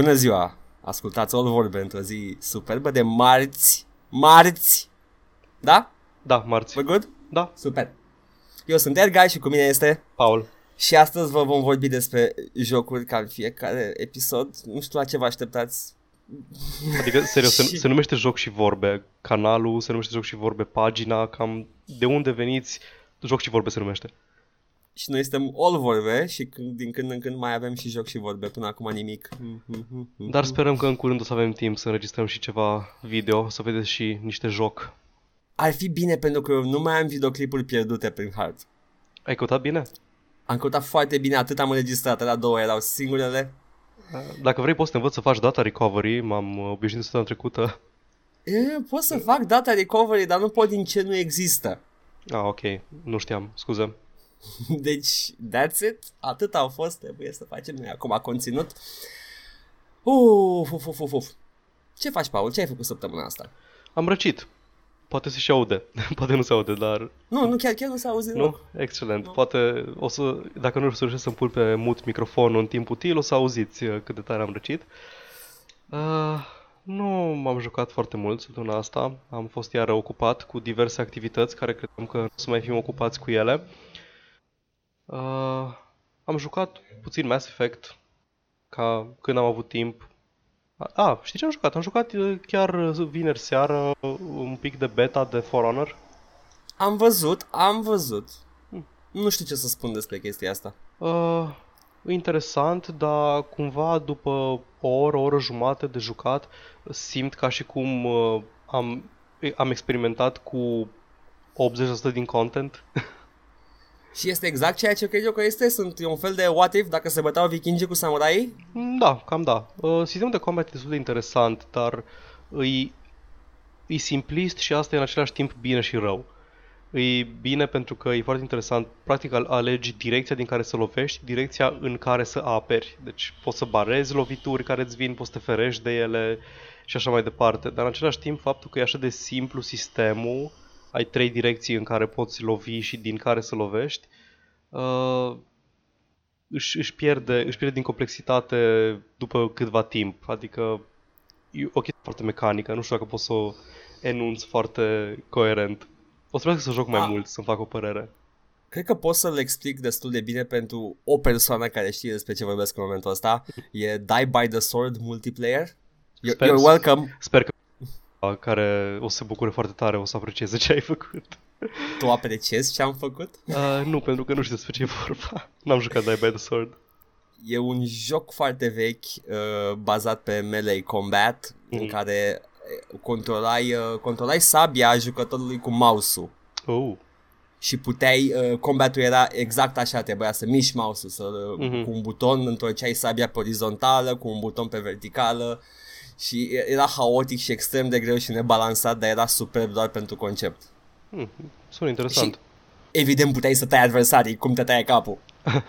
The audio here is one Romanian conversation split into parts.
Bună ziua! Ascultați All Vorbe într-o zi superbă de marți. Marți! Da? Da, marți. We're good? Da, Super. Eu sunt Ergai și cu mine este Paul. și astăzi vă vom vorbi despre jocuri ca în fiecare episod. Nu știu la ce vă așteptați. Adică, serios, se, Și- se numește Joc și Vorbe. Canalul se numește Joc și Vorbe. Pagina, cam de unde veniți, Joc și Vorbe se numește. Și noi suntem All Vorbe și când, din când în când mai avem și joc și vorbe. Până acum nimic. Dar sperăm că în curând o să avem timp să înregistrăm și ceva video, să vedeți și niște joc. Ar fi bine pentru că eu nu mai am videoclipuri pierdute prin hard. Ai căutat bine? Am căutat foarte bine, atât am înregistrat, la două erau singurele. Dacă vrei poți să te învăț să faci data recovery, m-am uh, obișnuit săptămâna trecută. E, pot să fac data recovery, dar nu pot din ce nu există. Ah, ok, nu știam, scuze. Deci, that's it. Atât au fost, trebuie să facem noi acum conținut. Uf, uf, uf, uf, uf. Ce faci, Paul? Ce ai făcut săptămâna asta? Am răcit. Poate se și aude. Poate nu se aude, dar Nu, nu, chiar, chiar nu s-a auzit Nu? deloc. Excelent. Poate o să, dacă nu reușesc să-mi pun pe mut microfonul în timp util, o să auziți uh, cât de tare am răcit. Uh, nu m-am jucat foarte mult săptămâna asta. Am fost iară ocupat cu diverse activități care credeam că nu o să mai fim ocupați cu ele. Uh, am jucat puțin Mass Effect ca când am avut timp. A, a, știi ce am jucat? Am jucat uh, chiar uh, vineri seară uh, un pic de beta de For Honor. Am văzut, am văzut. Nu știu ce să spun despre chestia asta. Uh, interesant, dar cumva după o oră, o oră jumate de jucat, simt ca și cum uh, am, am experimentat cu 80% din content. Și este exact ceea ce cred eu că este? Sunt e un fel de what if dacă se băteau vikingii cu samurai? da, cam da. Uh, sistemul de combat e destul de interesant, dar îi, e simplist și asta e în același timp bine și rău. E bine pentru că e foarte interesant. Practic al- alegi direcția din care să lovești, direcția în care să aperi. Deci poți să barezi lovituri care îți vin, poți să te ferești de ele și așa mai departe. Dar în același timp faptul că e așa de simplu sistemul, ai trei direcții în care poți lovi și din care să lovești, uh, își, își, pierde, își pierde din complexitate după câtva timp. Adică e o chestie foarte mecanică, nu știu dacă pot să o enunț foarte coerent. O să vreau să joc mai Ah. mult, să-mi fac o părere. Cred că pot să-l explic destul de bine pentru o persoană care știe despre ce vorbesc în momentul ăsta. E Die by the Sword multiplayer. You're, Sper- you're welcome. Sper că care o să se bucure foarte tare, o să aprecieze ce ai făcut. Tu apreciezi ce am făcut? Uh, nu, pentru că nu știu despre ce e vorba. N-am jucat Die by the Sword. E un joc foarte vechi uh, bazat pe melee combat în Mhm. care uh, controlai, uh, controlai sabia jucătorului cu mouse-ul. Oh, și puteai, uh, combatul era exact așa, trebuia să miști mouse-ul, să, uh, Mhm. cu un buton întorceai sabia pe orizontală, cu un buton pe verticală și era haotic și extrem de greu și nebalansat, dar era superb doar pentru concept. hmm, sună interesant. Evident puteai să tai adversarii, cum te taie capul.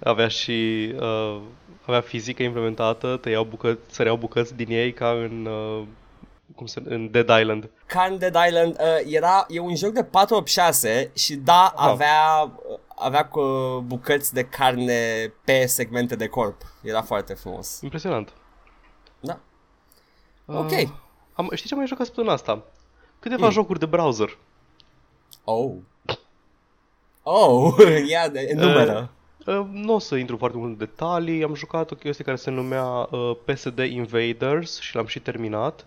Avea și... Uh, avea fizică implementată, te iau bucăți, săreau bucăți din ei ca în... Uh, cum se, în Dead Island. Ca în Dead Island, uh, era, e un joc de 4-8-6 și da, Ah. avea, uh, avea cu bucăți de carne pe segmente de corp. Era foarte frumos. Impresionant. Da. Uh, Ok. Am, știi ce am mai jucat săptămâna asta? Câteva Mm. jocuri de browser. Oh. Oh, ia de numără. Uh, nu o să intru foarte mult în detalii, am jucat o chestie care se numea uh, PSD Invaders și l-am și terminat.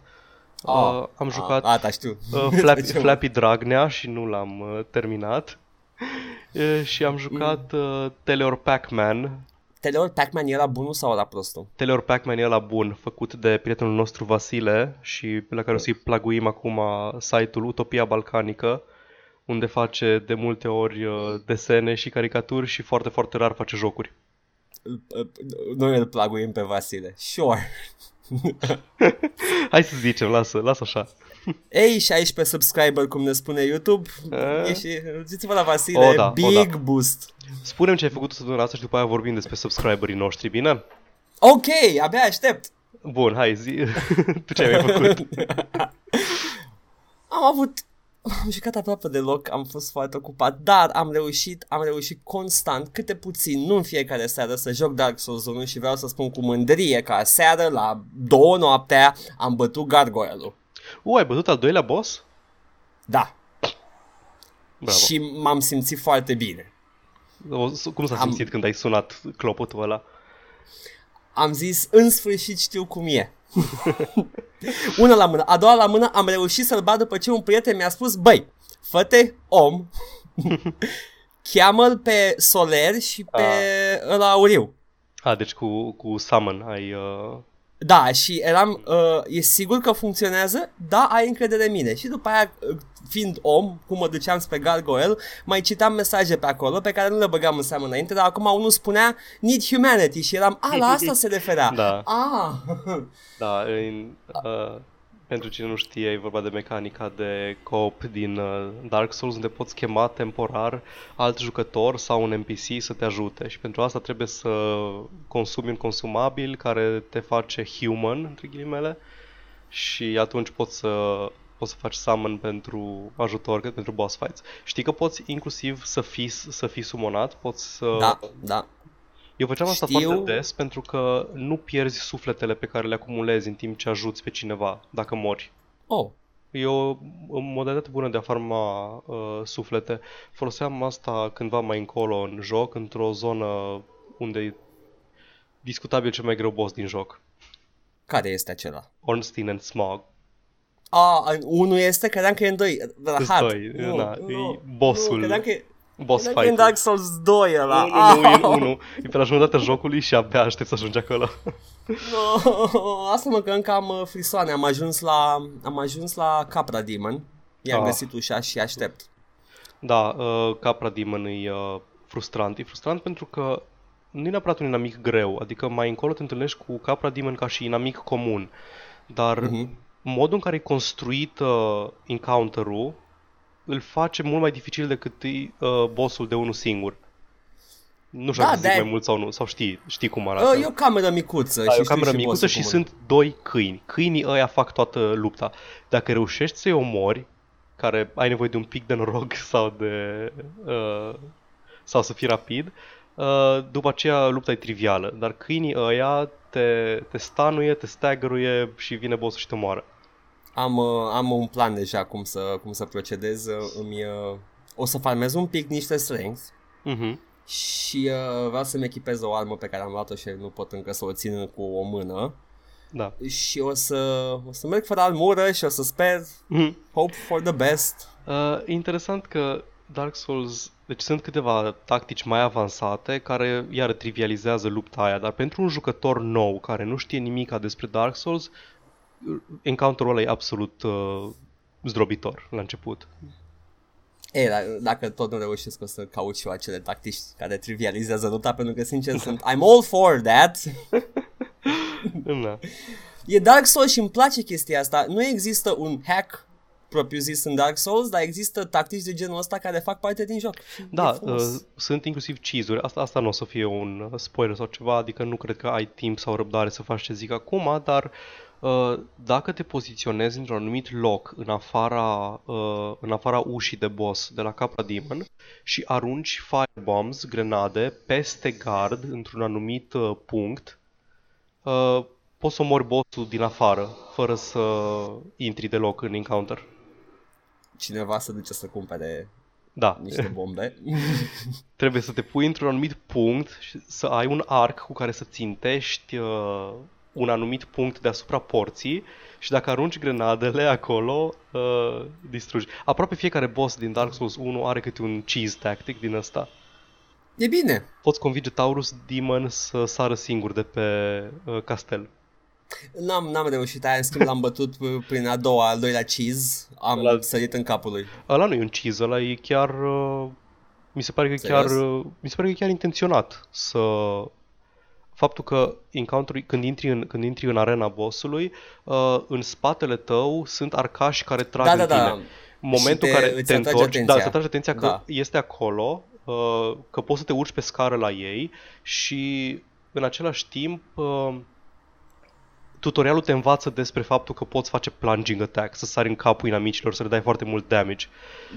Uh, am jucat Ah, da, știu. uh, Flappy, Ce- Flappy Dragnea și nu l-am uh, terminat. Uh, și am jucat uh, Teleor Pac-Man. Teleori Pac-Man era bunul sau era prostul? Teleor Pac-Man e la bun, făcut de prietenul nostru Vasile și pe la care o să-i plaguim acum site-ul Utopia Balcanică, unde face de multe ori uh, desene și caricaturi și foarte, foarte rar face jocuri. Noi îl plaguim pe Vasile. Sure. Hai să zicem, lasă, lasă așa. Ei, 16 subscriber, cum ne spune YouTube. Eh? E și, ziți-vă la Vasile, O, da, o, big da. boost. Spunem ce ai făcut săptămâna asta și după aia vorbim despre subscriberii noștri, bine? Ok, abia aștept. Bun, hai, zi, tu ce ai mai făcut? Am avut am jucat aproape deloc, am fost foarte ocupat, dar am reușit, am reușit constant, câte puțin, nu în fiecare seară să joc Dark Souls 1 și vreau să spun cu mândrie că seară la două noaptea am bătut gargoyle-ul. U, ai bătut al doilea boss? Da. Bravo. Și m-am simțit foarte bine. O- Cum s-a Am- simțit când ai sunat clopotul ăla? Am zis, în sfârșit știu cum e. Una la mână. A doua la mână am reușit să-l bat după ce un prieten mi-a spus, băi, fă om, cheamă-l pe Soler și pe ăla auriu. A, deci cu, cu Summon ai... Uh... Da, și eram, uh, e sigur că funcționează? Da, ai încredere în mine. Și după aia, uh, fiind om, cum mă duceam spre Gargoyle, mai citam mesaje pe acolo pe care nu le băgam în seamă înainte, dar acum unul spunea Need Humanity și eram, a, la asta se referea. Da. Ah. Da, în, uh, pentru cine nu știe, e vorba de mecanica de co-op din uh, Dark Souls, unde poți chema temporar alt jucător sau un NPC să te ajute și pentru asta trebuie să consumi un consumabil care te face human, între ghilimele, și atunci poți să poți să faci summon pentru ajutor, cât pentru boss fights. Știi că poți inclusiv să fii, să fii summonat, poți să... Da, da. Eu făceam asta Știu. foarte des pentru că nu pierzi sufletele pe care le acumulezi în timp ce ajuți pe cineva dacă mori. Oh, E o, o modalitate bună de a farma uh, suflete. Foloseam asta cândva mai încolo în joc, într-o zonă unde e discutabil cel mai greu boss din joc. care este acela? Ornstein and Smog. A, unul este, credeam că e în doi. La Sunt hard. doi, da, e bossul. Nu, credeam că e, Boss credeam că e în fight. Dark Souls 2 ăla. Nu, nu, nu, e Ah, în unul. E pe la jumătatea jocului și abia aștept să ajungi acolo. No, asta mă că încă am uh, frisoane. Am ajuns la, am ajuns la Capra Demon. I-am Ah. găsit ușa și aștept. Da, uh, Capra Demon e uh, frustrant. E frustrant pentru că nu e neapărat un inamic greu, adică mai încolo te întâlnești cu Capra Demon ca și inamic comun, dar Mhm. modul în care e construit uh, encounter-ul îl face mult mai dificil decât e, uh, bossul de unul singur. Nu știu Da, dacă să zic de- mai mult sau nu, sau știi, știi cum arată. Uh, e o cameră micuță. Da, și e o știu cameră și micuță bossul și cum sunt doi câini. Câinii ăia fac toată lupta. Dacă reușești să-i omori, care ai nevoie de un pic de noroc sau de... Uh, sau să fii rapid, uh, după aceea lupta e trivială. Dar câinii ăia te, te stanuie, te staggeruie și vine bossul și te moară. Am, uh, am un plan deja cum să, cum să procedez. Uh, Îmi, uh, o să farmez un pic niște strength Mhm. și uh, vreau să-mi echipez o armă pe care am luat-o și nu pot încă să o țin cu o mână. Da. Și o să, o să merg fără armură și o să sper, Mhm. hope for the best. Uh, e interesant că Dark Souls, deci sunt câteva tactici mai avansate care iar trivializează lupta aia, dar pentru un jucător nou care nu știe nimica despre Dark Souls, encounter-ul ăla e absolut uh, zdrobitor la început. Ei, dar dacă tot nu reușesc, o să caut și eu acele tactici care trivializează lupta, pentru că, sincer, sunt I'm all for that. Da. E Dark Souls și îmi place chestia asta. Nu există un hack propriu-zis în Dark Souls, dar există tactici de genul ăsta care fac parte din joc. Și Da, e frumos. uh, sunt inclusiv cheese-uri. Asta, asta nu o să fie un uh, spoiler sau ceva, adică nu cred că ai timp sau răbdare să faci ce zic acum, dar uh, dacă te poziționezi într-un anumit loc în afara, uh, în afara ușii de boss de la Capra Demon și arunci firebombs, grenade, peste gard într-un anumit uh, punct, uh, poți să omori bossul din afară, fără să intri deloc în encounter. Cineva se duce să cumpere Da, niște bombe. trebuie să te pui într-un anumit punct și să ai un arc cu care să țintești uh, un anumit punct deasupra porții și dacă arunci grenadele acolo, uh, distrugi. Aproape fiecare boss din Dark Souls 1 are câte un cheese tactic din ăsta. e bine. Poți convinge Taurus Demon să sară singur de pe uh, castel. N-am, n-am reușit aia, în schimb l-am bătut p- prin a doua, al doilea cheese, am Ăla- sărit în capul lui. Ăla nu e un cheese, ăla e chiar... Uh, mi se pare că e Serios? chiar, uh, mi se pare că e chiar intenționat să... Faptul că encounter când intri în, când intri în arena bossului, uh, în spatele tău sunt arcași care trag Da, în da, da. tine. Momentul Și în te- care îți te atrage întorci, da, atenția. îți atrage atenția că Da. este acolo, uh, că poți să te urci pe scară la ei și în același timp uh, tutorialul te învață despre faptul că poți face plunging attack, să sari în capul inamicilor, să le dai foarte mult damage.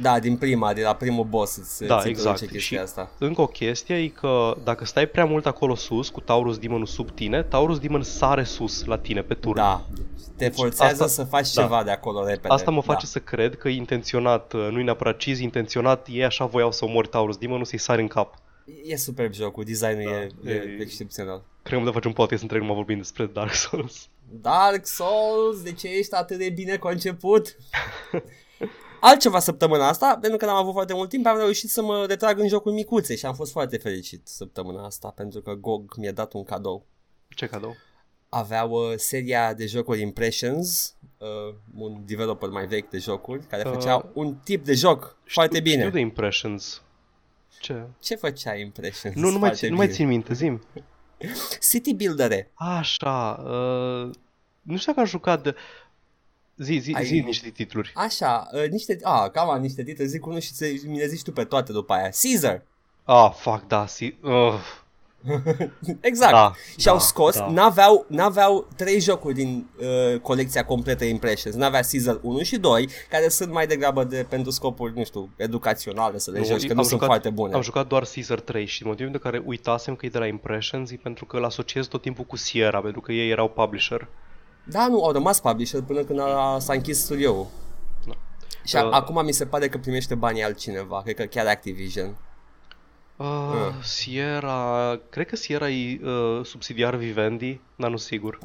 Da, din prima, de la primul boss îți, Da, îți exact. introduce Și chestia asta. încă o chestie e că dacă stai prea mult acolo sus, cu Taurus Demonul sub tine, Taurus Demon sare sus la tine pe turn. Da, te forțează asta- să faci da. ceva de acolo repede. Asta mă face da. să cred că e intenționat, uh, nu e neapărat cheese, intenționat, ei așa voiau să omori Taurus Demonul, să-i sari în cap. E superb jocul, designul e, Da, e, e- excepțional. Cred că mă facem un podcast întreg numai vorbind despre Dark Souls. Dark Souls, de ce ești atât de bine conceput? Altceva săptămâna asta, pentru că n-am avut foarte mult timp, am reușit să mă retrag în jocul micuțe și am fost foarte fericit săptămâna asta pentru că GOG mi-a dat un cadou. Ce cadou? Aveau uh, seria de jocuri Impressions, uh, un developer mai vechi de jocuri, care Uh, făcea un tip de joc foarte bine. Știu de Impressions. Ce? Ce făcea Impressions? Nu, nu mai, foarte țin, nu mai bine? țin minte, zim. City Builder Așa, uh, nu știu dacă am jucat de... Zi, zi, Ai- zi niște titluri. Așa, uh, niște, a, cam am niște titluri, zic unul și ți- mi le zici tu pe toate după aia. Caesar! Ah, fuck, da, si... Uh, Exact. Da, și au da, scos, da. n-aveau, n-aveau trei jocuri din uh, colecția completă Impressions. N-avea Caesar 1 și 2, care sunt mai degrabă de pentru scopuri, nu știu, educaționale să le Nu, joci, că am nu sunt jucat- foarte bune. Am jucat doar Caesar 3 și motivul de care uitasem că e de la Impressions e pentru că îl asociez tot timpul cu Sierra, pentru că ei erau publisher. Da, nu, au rămas publisher până când a, s-a închis studioul. Da. Și Uh, uh, acum mi se pare că primește banii altcineva, cred că chiar Activision. Uh, Ah. Sierra, cred că Sierra e uh, subsidiar Vivendi, dar nu sigur.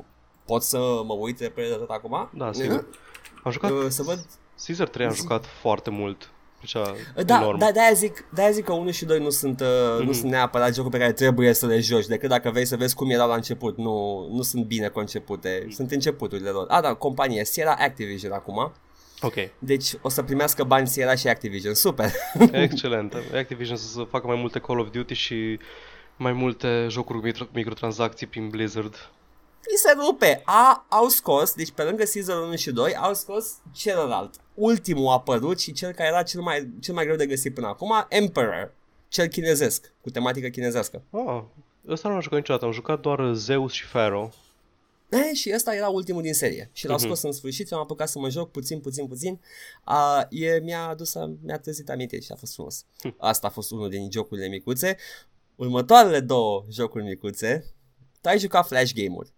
Pot să mă uit repede de tot acum? Da, sigur. Am jucat Uh, să văd Caesar 3 am jucat foarte mult. Plăcea Da, enorm. da, de-aia zic, de-aia zic că 1 și 2 nu sunt, uh, mm-hmm. nu sunt neapărat jocuri pe care trebuie să le joci, decât dacă vrei să vezi cum erau la început. Nu, nu sunt bine concepute, sunt începuturile lor. A, da, companie, Sierra Activision acum, Ok, deci o să primească bani Sierra și Activision, super. excelent. Activision să facă mai multe Call of Duty și mai multe jocuri cu micro- microtransacții prin Blizzard. Îi se rupe. A, au scos, deci pe lângă Season 1 și 2, au scos celălalt. Ultimul apărut și cel care era cel mai, cel mai greu de găsit până acum, Emperor, cel chinezesc, cu tematică chinezească. Ah, ăsta nu l-am jucat niciodată, am jucat doar Zeus și Pharaoh. E, și ăsta era ultimul din serie și l-au Mhm. scos în sfârșit și am apucat să mă joc puțin, puțin, puțin. A, e, mi-a adus, mi-a trezit aminte și a fost frumos. Hm. Asta a fost unul din jocurile micuțe. Următoarele două jocuri micuțe, tu ai jucat Flash Game-uri.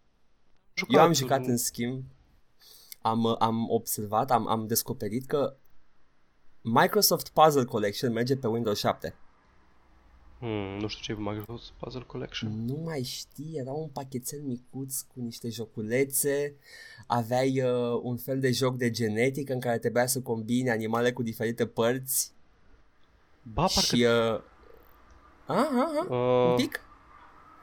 Eu am jucat în schimb, am, am observat, am, am descoperit că Microsoft Puzzle Collection merge pe Windows 7. Hmm, nu știu ce e Microsoft Puzzle Collection. Nu mai știi, era un pachetel micuț cu niște joculețe, aveai uh, un fel de joc de genetică în care trebuia să combini animale cu diferite părți Ba, parcă... și... Uh, a, a, a, un Uh, pic?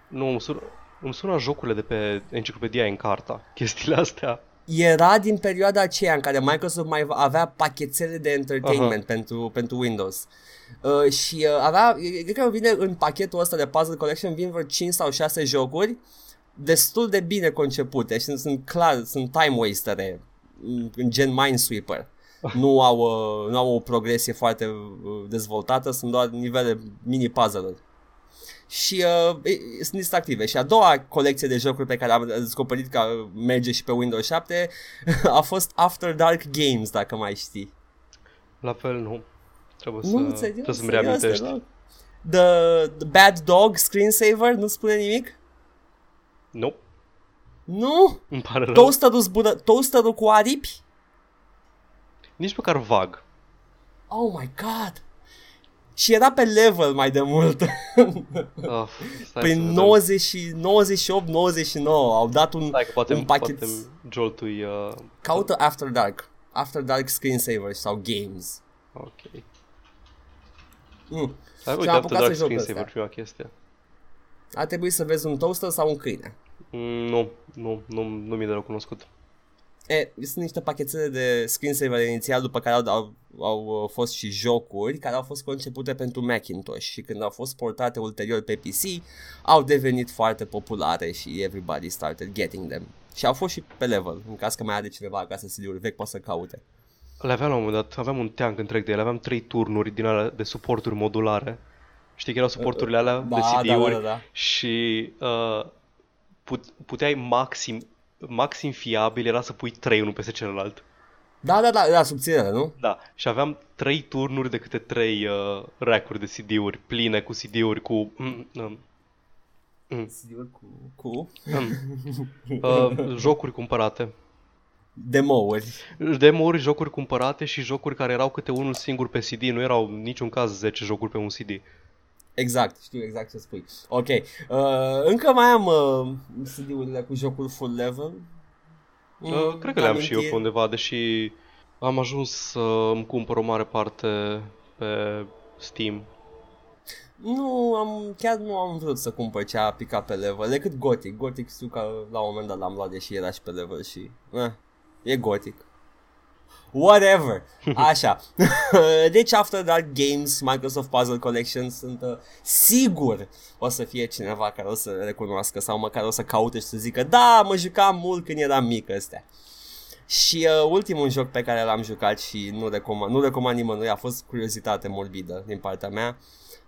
nu, îmi sună, îmi sună jocurile de pe enciclopedia Encarta, chestiile astea. Era din perioada aceea în care Microsoft mai avea pachetele de entertainment pentru, pentru Windows. Uh, și uh, avea, cred că vine în pachetul ăsta de Puzzle Collection, vin vreo 5 sau 6 jocuri destul de bine concepute și sunt clar, sunt time wastere în gen Minesweeper. Nu au, uh, nu au o progresie foarte uh, dezvoltată, sunt doar nivele mini puzzle-uri. Și uh, e- sunt distractive. Și a doua colecție de jocuri pe care am descoperit că merge și pe Windows 7 a fost After Dark Games, dacă mai știi. La fel, nu. Trebuie să, Nu, serios, trebuie să-mi serios, reamintești. te rog. The, the Bad Dog Screensaver nu spune nimic? Nu, Nu? îmi pare rău. Toasterul, zbură, toasterul cu aripi? Nici măcar vag. Oh my god! Și era pe level mai de mult. Uh, stai Prin să vedem. 90 și 98-99 au dat un, Stai că poate, un pachet. poate joltui... Uh, Caută After Dark. After Dark Screensaver sau Games. ok. Mm. Hai, Și uite, am After apucat Dark să joc Screensaver, ăsta. prima chestie. Ar trebui să vezi un toaster sau un câine. Mm, nu, nu, nu, nu mi-e deloc cunoscut. E, sunt niște pachetele de screensaver inițial după care au, au, au uh, fost și jocuri care au fost concepute pentru Macintosh și când au fost portate ulterior pe PC au devenit foarte populare și everybody started getting them. Și au fost și pe level, în caz că mai are cineva acasă CD-uri vechi, poate să caute. Le aveam la un moment dat, aveam un teanc întreg de ele, aveam trei turnuri din alea de suporturi modulare. Știi că erau suporturile alea Da, de da, CD-uri da, da, da. și uh, put, puteai maxim maxim fiabil era să pui trei unul peste celălalt. Da, da, da, da, subținere, nu? Da, și aveam trei turnuri de câte trei uh, rack-uri de CD-uri pline cu CD-uri cu... Mm, mm, CD-uri cu... cu... mm, uh, jocuri cumpărate. Demo-uri. Demo-uri, jocuri cumpărate și jocuri care erau câte unul singur pe CD, nu erau în niciun caz 10 jocuri pe un CD. Exact, știu exact ce spui. Ok, uh, încă mai am uh, CD-urile cu jocuri full level. Uh, cred că le-am și eu pe undeva, deși am ajuns să îmi cumpăr o mare parte pe Steam. Nu, am, chiar nu am vrut să cumpăr ce a picat pe level, decât Gothic. Gothic știu că la un moment dat l-am luat deși era și pe level și... Eh, e Gothic. Whatever. Așa. deci After Dark Games, Microsoft Puzzle Collection sunt uh, sigur o să fie cineva care o să recunoască sau măcar o să caute și să zică da, mă jucam mult când eram mic ăstea. Și uh, ultimul joc pe care l-am jucat și nu recomand, nu recomand nimănui a fost curiozitate morbidă din partea mea.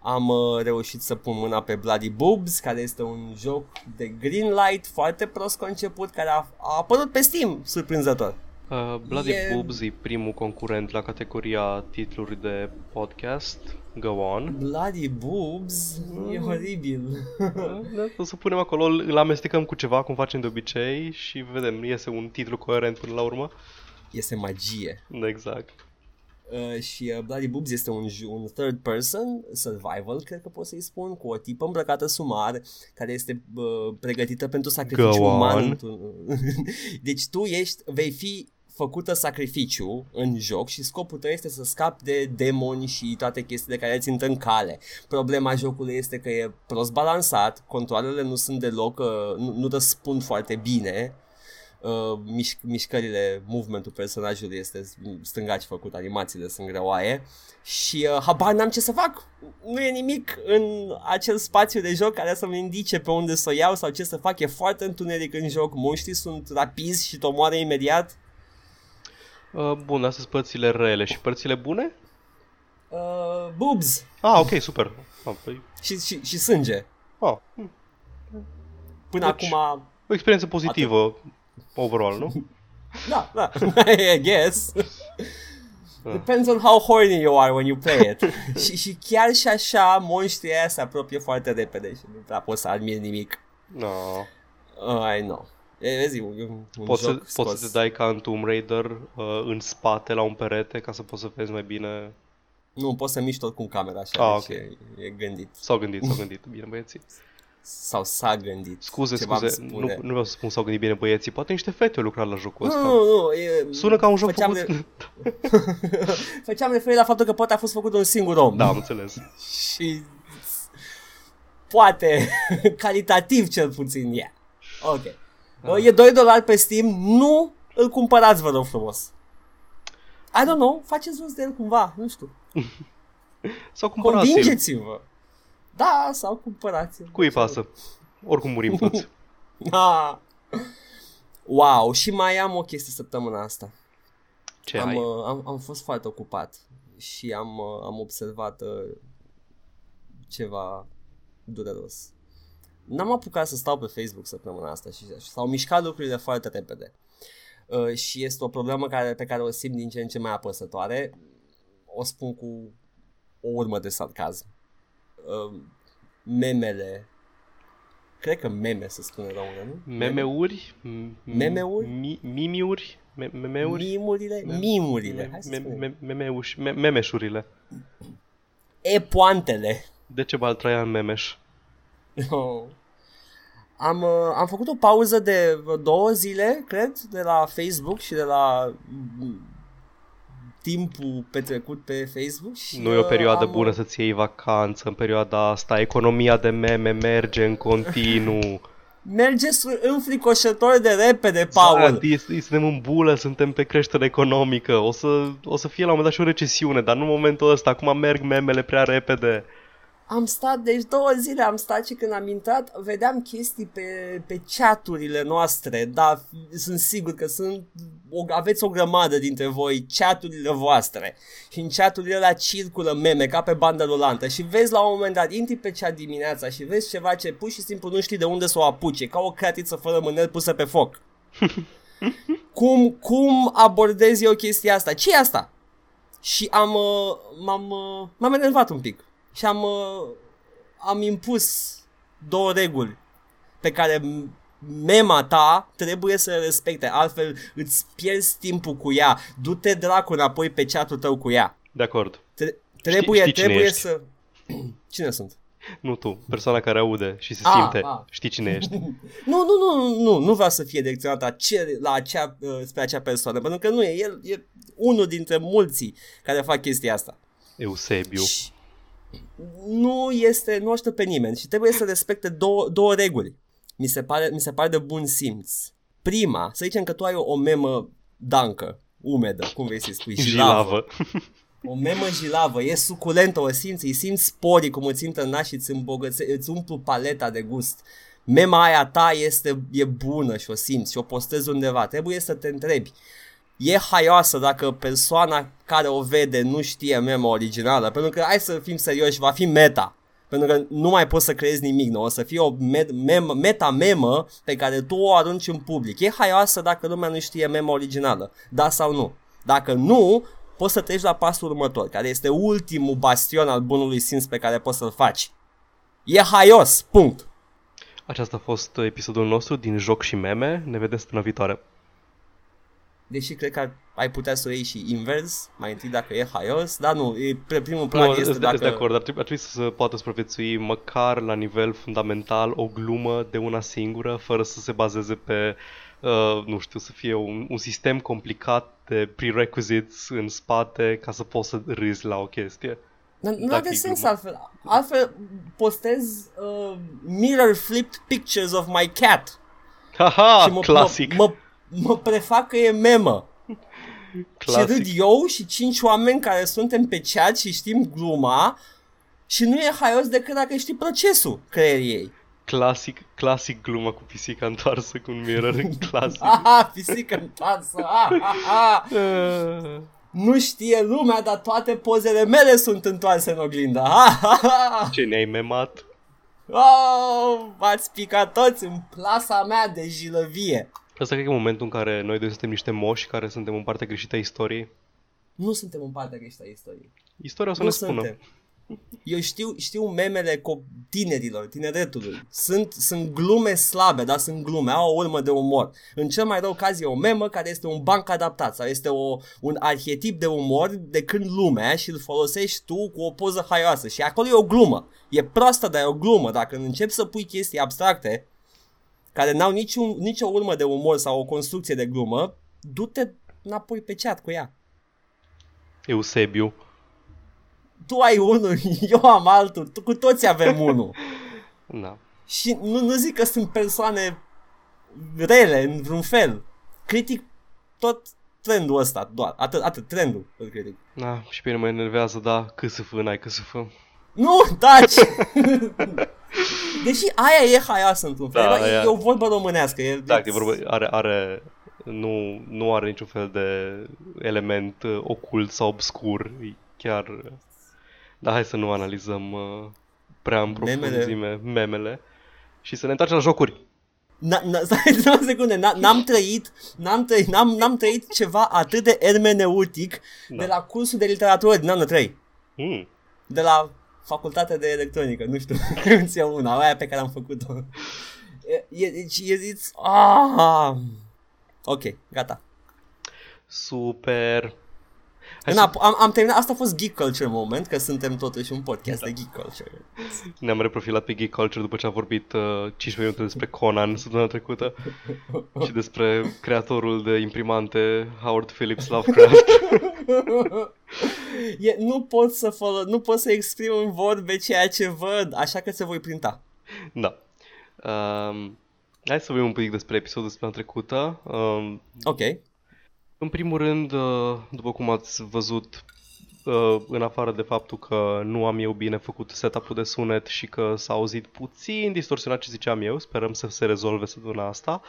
Am uh, reușit să pun mâna pe Bloody Boobs, care este un joc de green light foarte prost conceput, care a, a apărut pe Steam, surprinzător. Uh, Bloody e... Boobs e primul concurent la categoria titluri de podcast. Go on. Bloody Boobs? Mm. E oribil. da, da, o să punem acolo, îl amestecăm cu ceva, cum facem de obicei și vedem, iese un titlu coerent până la urmă. Este magie. Exact. Uh, și uh, Bloody Boobs este un, un third person survival, cred că pot să-i spun, cu o tipă îmbrăcată sumar, care este uh, pregătită pentru sacrificiu uman. deci tu ești, vei fi făcută sacrificiu în joc și scopul tău este să scapi de demoni și toate chestiile care ți în cale. Problema jocului este că e prost balansat, controlele nu sunt deloc, uh, nu, nu răspund foarte bine, uh, mișc, mișcările, movementul personajului este stângaci făcut, animațiile sunt greoaie și uh, habar n-am ce să fac. Nu e nimic în acel spațiu de joc care să-mi indice pe unde să o iau sau ce să fac. E foarte întuneric în joc, monștrii sunt rapizi și te omoară imediat. Uh, bun, astea sunt părțile rele și părțile bune? Uh, boobs. Ah, ok, super. Ah, păi... și, și, și sânge. Ah. Până deci, acum... O experiență pozitivă atât. Overall, nu? da, da, I guess. Ah. Depends on how horny you are when you play it. și, și chiar și așa, monștrii aia se apropie foarte repede și nu prea poți să admiri nimic. No. Uh, I know. E, vezi, un, un poți, joc să, poți să te dai ca în Tomb Raider uh, în spate la un perete ca să poți să vezi mai bine nu, poți să miști tot cu camera așa, ah, deci okay. e, e gândit. S-au gândit, s-au gândit, bine băieții. Sau s-a gândit. Scuze, scuze, nu, nu vreau să spun s-au gândit bine băieții, poate niște fete au lucrat la jocul ăsta. Nu, nu, e, Sună ca un joc făceam făcut... De... făceam referire la faptul că poate a fost făcut un singur om. Da, am înțeles. Și poate, calitativ cel puțin, yeah. Ok. Ah. E 2 dolari pe Steam, nu îl cumpărați, vă rog frumos. I don't know, faceți rost de el cumva, nu știu. sau cumpărați Convingeți-vă. Da, sau cumpărați Cui pasă? Oricum murim toți. ah. Wow, și mai am o chestie săptămâna asta. Ce am, ai? Uh, am, am fost foarte ocupat și am, uh, am observat uh, ceva dureros. N-am apucat să stau pe Facebook săptămâna asta și, și s-au mișcat lucrurile foarte repede. Uh, și este o problemă care, pe care o simt din ce în ce mai apăsătoare. O spun cu o urmă de sarcasm. Uh, memele Cred că meme se spune română, nu? Memeuri? Memeuri? Mimiuri? Memeuri? Mimurile? Mimurile. Memeuși. Memeșurile. E-poantele. De ce Traian Memeș? Oh. Am, uh, am făcut o pauză de două zile, cred, de la Facebook și de la mm, timpul petrecut pe Facebook. Și, nu e o perioadă am... bună să-ți iei vacanță în perioada asta. Economia de meme merge în continuu. merge înfricoșător de repede, Paul. Da, suntem în bulă, suntem pe creștere economică. O să, o să fie la un moment dat și o recesiune, dar nu în momentul ăsta. Acum merg memele prea repede am stat, deci două zile am stat și când am intrat vedeam chestii pe, pe chaturile noastre, da, sunt sigur că sunt, o, aveți o grămadă dintre voi chaturile voastre și în chaturile alea circulă meme ca pe bandă rulantă și vezi la un moment dat, intri pe chat dimineața și vezi ceva ce pur și simplu nu știi de unde să o apuce, ca o cratiță fără mânel pusă pe foc. cum, cum abordez eu chestia asta? ce e asta? Și am, uh, m-am, uh, m-am enervat un pic și am, uh, am impus două reguli pe care mema ta trebuie să respecte, altfel îți pierzi timpul cu ea. Du-te dracu înapoi pe chatul tău cu ea. De acord. Tre- trebuie, știi cine trebuie ești. să... Cine sunt? Nu tu, persoana care aude și se Ah, simte. ah. Știi cine ești. Nu, nu, nu, nu, nu vreau să fie direcționat ace- la acea, uh, spre acea persoană, pentru că nu e, el e unul dintre mulți care fac chestia asta. Eusebiu. Și nu este, nu ajută pe nimeni și trebuie să respecte două, două reguli. Mi se, pare, mi se pare de bun simț. Prima, să zicem că tu ai o, o memă dancă, umedă, cum vrei să-i spui, jilavă. Jilavă. O memă jilavă, e suculentă, o simți, îi simți sporii cum îți intră în nas și îți, îmbogățe, îți umplu paleta de gust. Mema aia ta este, e bună și o simți și o postezi undeva. Trebuie să te întrebi. E haioasă dacă persoana care o vede nu știe mema originală, pentru că hai să fim serioși, va fi meta. Pentru că nu mai poți să creezi nimic nou, o să fie o med- mem- meta-memă pe care tu o arunci în public. E haioasă dacă lumea nu știe mema originală, da sau nu. Dacă nu, poți să treci la pasul următor, care este ultimul bastion al bunului simț pe care poți să-l faci. E haios, punct. Aceasta a fost episodul nostru din Joc și Meme. Ne vedem săptămâna viitoare. Deși cred că ai putea să o iei și invers, mai întâi dacă e haios, dar nu, e, pe primul plan Nu, este sunt dacă... de acord, ar trebui, ar trebui să se poată supraviețui măcar la nivel fundamental o glumă de una singură, fără să se bazeze pe, uh, nu știu, să fie un, un sistem complicat de prerequisites în spate ca să poți să râzi la o chestie. Nu nu Dacă are e sens glumă. altfel. Altfel postez uh, mirror flipped pictures of my cat. Haha, și mă, clasic, Mă, mă, mă prefac că e memă. Și râd clasic. eu și cinci oameni care suntem pe chat și știm gluma și nu e haios decât dacă știi procesul creierii ei. Clasic, clasic gluma cu pisica întoarsă cu un mirror, clasic. Aha, pisică întoarsă, ah, ah, ah. Uh, Nu știe lumea, dar toate pozele mele sunt întoarse în oglindă. Ah, ah, ah. Ce ne-ai memat? Oh, v-ați picat toți în plasa mea de jilăvie. Asta cred că e momentul în care noi doi suntem niște moși care suntem în partea greșită a istoriei. Nu suntem în partea greșită a istoriei. Istoria o să Nu ne spună. suntem. Eu știu, știu memele co- tinerilor, tineretului. Sunt, sunt glume slabe, dar sunt glume, au o urmă de umor. În cel mai rău caz e o memă care este un banc adaptat sau este o, un arhetip de umor de când lumea și îl folosești tu cu o poză haioasă. Și acolo e o glumă. E proastă, dar e o glumă. Dacă începi să pui chestii abstracte care n-au niciun, nicio urmă de umor sau o construcție de glumă, du-te înapoi pe chat cu ea. Eusebiu. Tu ai unul, eu am altul, tu, cu toți avem unul. Da. Și nu, nu zic că sunt persoane rele în vreun fel. Critic tot trendul ăsta, doar. Atât, atât trendul îl critic. Da, și pe mine mă enervează, da, câsăfă, n-ai câsăfă. Nu, taci! Deși aia e haioasă într-un fel, Da, da, e, aia- e o vorbă românească. E, Da, e vorba, are, are, nu, nu are niciun fel de element uh, ocult sau obscur, e chiar... uh, Da, hai să nu analizăm uh, prea în Memele. profunzime memele și să ne întoarcem la jocuri. Na, na, stai două secunde, na, n-am trăit, n-am trăit, n-am, n-am trăit ceva atât de ermeneutic Da. de la cursul de literatură din anul 3. Mm. de la facultatea de electronică, nu știu, cum ți una, aia pe care am făcut-o. E, e, deci, e, it's, ah. Ok, gata. Super. Hai să Înap- am, am terminat, asta a fost Geek Culture Moment, că suntem totuși un podcast de Geek Culture. ne-am reprofilat pe Geek Culture după ce am vorbit uh, 15 minute despre Conan săptămâna trecută și despre creatorul de imprimante Howard Phillips Lovecraft. e, nu pot să folo- nu pot să exprim în vorbe ceea ce văd, așa că se voi printa. da. Um, hai să vorbim un pic despre episodul de săptămâna trecută. Um, Ok. În primul rând, uh, după cum ați văzut, uh, în afară de faptul că nu am eu bine făcut setup-ul de sunet și că s-a auzit puțin distorsionat ce ziceam eu, sperăm să se rezolve săptămâna asta,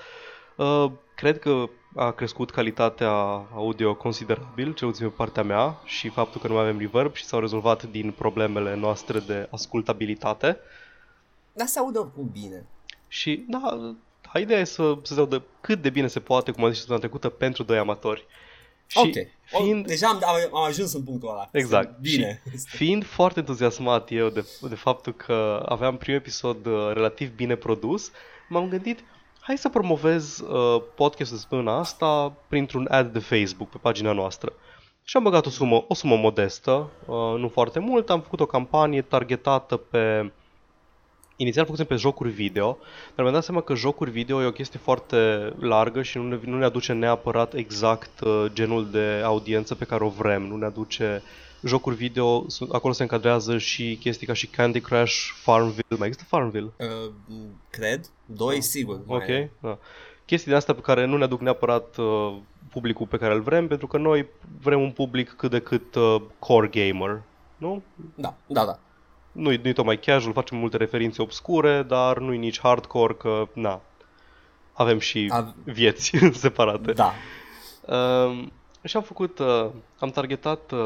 uh, cred că a crescut calitatea audio considerabil, cel puțin pe partea mea, și faptul că nu mai avem reverb și s-au rezolvat din problemele noastre de ascultabilitate. Dar se aude oricum bine. Și da, ideea e să, să se audă cât de bine se poate, cum am zis săptămâna trecută, pentru doi amatori. Și ok. fiind, O, deja am, am, am ajuns în punctul ăla. Exact. Bine. fiind foarte entuziasmat eu de, de faptul că aveam primul episod uh, relativ bine produs, m-am gândit, hai să promovez uh, podcastul de săptămâna asta printr-un ad de Facebook pe pagina noastră. Și am băgat o sumă, o sumă modestă, uh, nu foarte mult, am făcut o campanie targetată pe... Inițial făcusem pe jocuri video, dar mi-am dat seama că jocuri video e o chestie foarte largă și nu ne, nu ne aduce neapărat exact uh, genul de audiență pe care o vrem. Nu ne aduce jocuri video, sunt- acolo se încadrează și chestii ca și Candy Crush, Farmville. Mai există Farmville? Uh, cred. Doi, sigur. mai Ok, e. da. Chestii de astea pe care nu ne aduc neapărat uh, publicul pe care îl vrem, pentru că noi vrem un public cât de cât uh, core gamer, nu? Da, da, da. Nu-i, nu-i tocmai casual, facem multe referințe obscure, dar nu-i nici hardcore, că, na, avem și Av- vieți separate. Da. Uh, și am făcut, uh, am targetat, uh,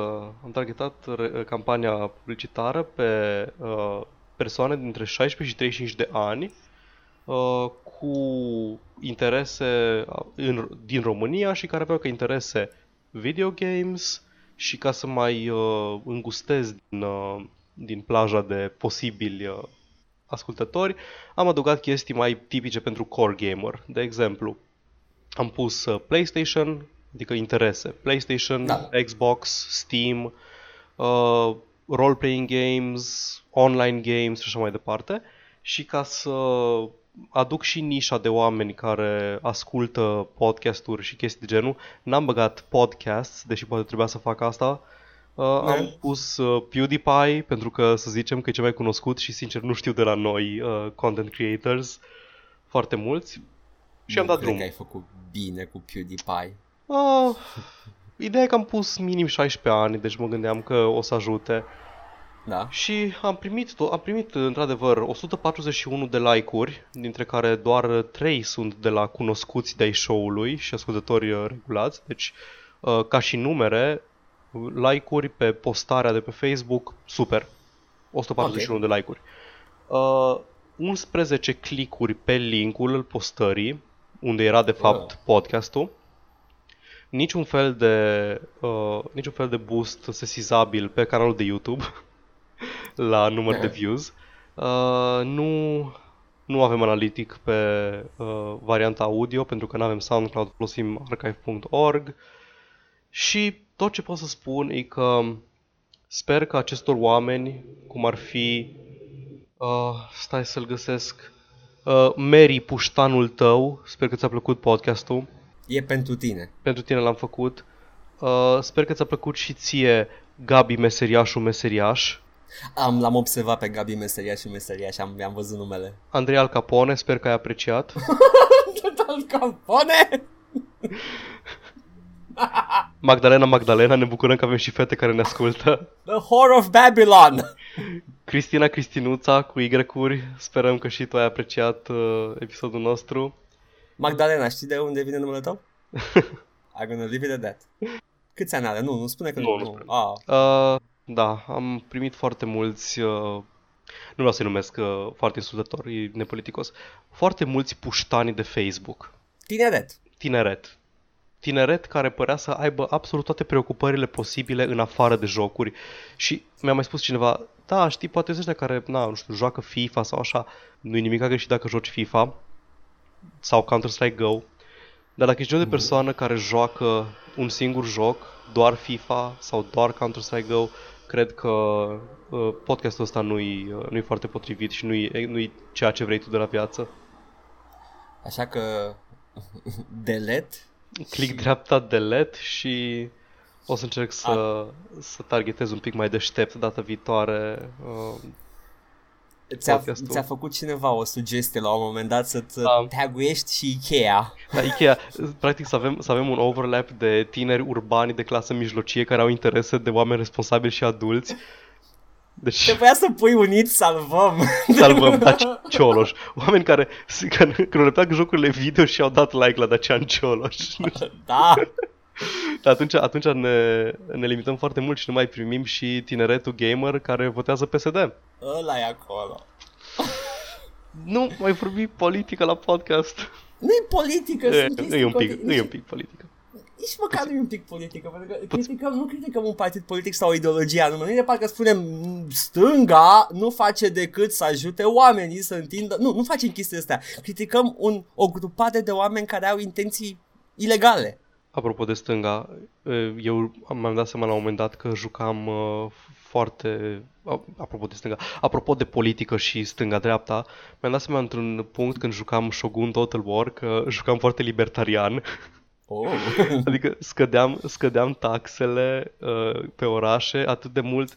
am targetat re- campania publicitară pe uh, persoane dintre 16 și 35 de ani uh, cu interese uh, în, din România și care aveau ca interese video games și ca să mai uh, îngustez din, uh, din plaja de posibili uh, ascultători, am adăugat chestii mai tipice pentru core gamer. De exemplu, am pus uh, PlayStation, adică interese. PlayStation, Da. Xbox, Steam, uh, role-playing games, online games și așa mai departe. Și ca să aduc și nișa de oameni care ascultă podcasturi și chestii de genul, n-am băgat podcasts, deși poate trebuia să fac asta. Uh, am pus uh, PewDiePie, pentru că să zicem că e cel mai cunoscut și sincer nu știu de la noi uh, content creators foarte mulți. Și nu am dat cred drum. că ai făcut bine cu PewDiePie. Uh, ideea e că am pus minim 16 ani, deci mă gândeam că o să ajute. Da. Și am primit, to- am primit într-adevăr 141 de like-uri, dintre care doar 3 sunt de la cunoscuți de-ai show-ului și ascultători uh, regulați. Deci, uh, ca și numere, like-uri pe postarea de pe Facebook, super. 141 de like-uri. Uh, 11 clicuri pe linkul postării, unde era de fapt Wow. podcastul. Niciun fel de, uh, niciun fel de boost sesizabil pe canalul de YouTube la număr de views. Uh, nu, nu avem analitic pe uh, varianta audio pentru că nu avem SoundCloud, folosim archive.org și tot ce pot să spun e că sper că acestor oameni, cum ar fi, uh, stai să-l găsesc, uh, Mary Puștanul tău, sper că ți-a plăcut podcastul, E pentru tine. pentru tine l-am făcut, uh, sper că ți-a plăcut și ție Gabi Meseriașul Meseriaș, Am, l-am observat pe Gabi Meseria și Meseriaș și am, am văzut numele. Andrei Al Capone, sper că ai apreciat. Total Capone! Magdalena Magdalena, ne bucurăm că avem și fete care ne ascultă. The Whore of Babylon! Cristina Cristinuța cu Y-uri, sperăm că și tu ai apreciat uh, episodul nostru. Magdalena, știi de unde vine numele tău? I'm gonna leave it at that. Câți ani are? Nu, nu spune că Nu, nu. nu spune. Ah, Uh, da, am primit foarte mulți, uh, nu vreau să-i numesc uh, foarte insultător, e nepoliticos, foarte mulți puștani de Facebook, tineret. tineret. Tineret care părea să aibă absolut toate preocupările posibile în afară de jocuri și mi-a mai spus cineva, da, știi, poate sunt ăștia care, na, nu știu, joacă FIFA sau așa, nu-i nimic greșit dacă joci FIFA sau Counter-Strike Go, dar dacă ești genul de persoană care joacă un singur joc, doar FIFA sau doar Counter-Strike Go, cred că uh, podcastul ăsta nu-i, uh, nu-i foarte potrivit și nu-i, nu-i ceea ce vrei tu de la viață. Așa că... Delete. Click dreapta delete și o să încerc să, să targetez un pic mai deștept data viitoare. Uh, Ți-a, Podcastul. ți-a făcut cineva o sugestie la un moment dat să-ți Da. taguiești și Ikea. La Ikea, practic să avem, să avem un overlap de tineri urbani de clasă mijlocie care au interese de oameni responsabili și adulți. Deci Trebuia să pui unit salvăm. salvăm Dacian Cioloș. Oameni care, care, care le plac jocurile video și au dat like la Dacian Cioloș. da. Dar atunci, atunci ne, ne limităm foarte mult și nu mai primim și tineretul gamer care votează PSD. Ăla e acolo. Nu mai vorbi politică la podcast. Nu e politică, E, sunt nu e un pic, chestii nu e un nici- pic politică. Nici măcar nu e un pic politică, pentru că criticăm, nu criticăm un partid politic sau o ideologie anume. Noi de parcă spunem "Mm, stânga nu face decât să ajute oamenii să întindă... Nu, nu facem chestia astea. Criticăm un, o grupare de oameni care au intenții ilegale. Apropo de stânga, eu am dat seama la un moment dat că jucam uh, foarte... a- Apropo de stânga, apropo de politică și stânga-dreapta, mi-am dat seama într-un punct când jucam Shogun Total War că jucam foarte libertarian. Oh. Adică scădeam, scădeam taxele uh, pe orașe atât de mult,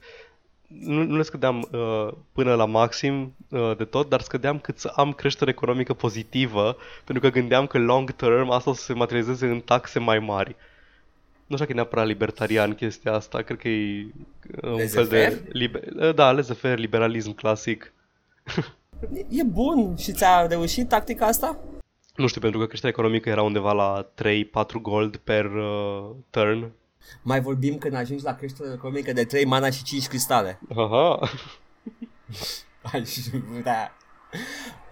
nu, nu le scădeam uh, până la maxim uh, de tot, dar scădeam cât să am creștere economică pozitivă, pentru că gândeam că long term asta o să se materializeze în taxe mai mari. Nu știu că e neapărat libertarian chestia asta, cred că e uh, un fel de... Laissez-faire? Liber, uh, da, laissez-faire, liberalism clasic. E bun și ți-a reușit tactica asta? Nu știu, pentru că creșterea economică era undeva la 3-4 gold per uh, turn. Mai vorbim când ajungi la creștere economică de 3 mana și 5 cristale. Aha. Aș vrea.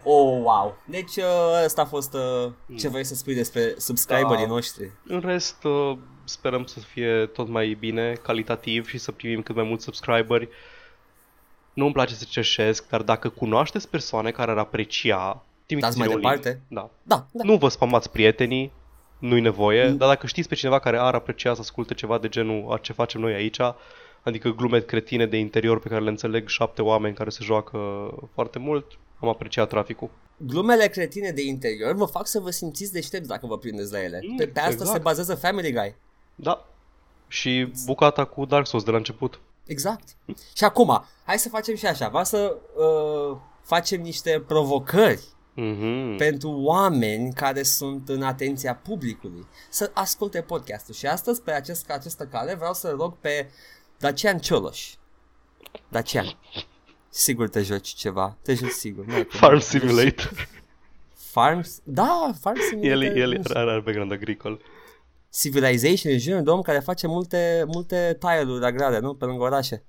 Oh, wow. Deci uh, ăsta a fost uh, ce vrei să spui despre subscriberii Da. noștri. În rest, uh, sperăm să fie tot mai bine, calitativ și să primim cât mai mulți subscriberi. Nu îmi place să cerșesc, dar dacă cunoașteți persoane care ar aprecia, trimiteți mai un link. departe. Da. Da, da. Nu vă spamați prietenii, nu-i nevoie, Mm. dar dacă știți pe cineva care ar aprecia să asculte ceva de genul a ce facem noi aici, adică glume cretine de interior pe care le înțeleg șapte oameni care se joacă foarte mult, am apreciat traficul. Glumele cretine de interior vă fac să vă simțiți deștepți dacă vă prindeți la ele. Mm, Pe, pe asta exact. se bazează Family Guy. Da. Și bucata cu Dark Souls de la început. Exact. Și acum, hai să facem și așa. Vreau să uh, facem niște provocări Mhm. pentru oameni care sunt în atenția publicului să asculte podcastul. Și astăzi, pe acest, această cale, vreau să rog pe Dacian Cioloș. Dacian. Sigur te joci ceva. Te joci sigur. Nu, că- Farm Simulator. Farms? Da, Farm Simulator. El, el nu știu. are, are background agricol. Civilization e genul de om care face multe, multe tile-uri agrare, nu? Pe lângă orașe.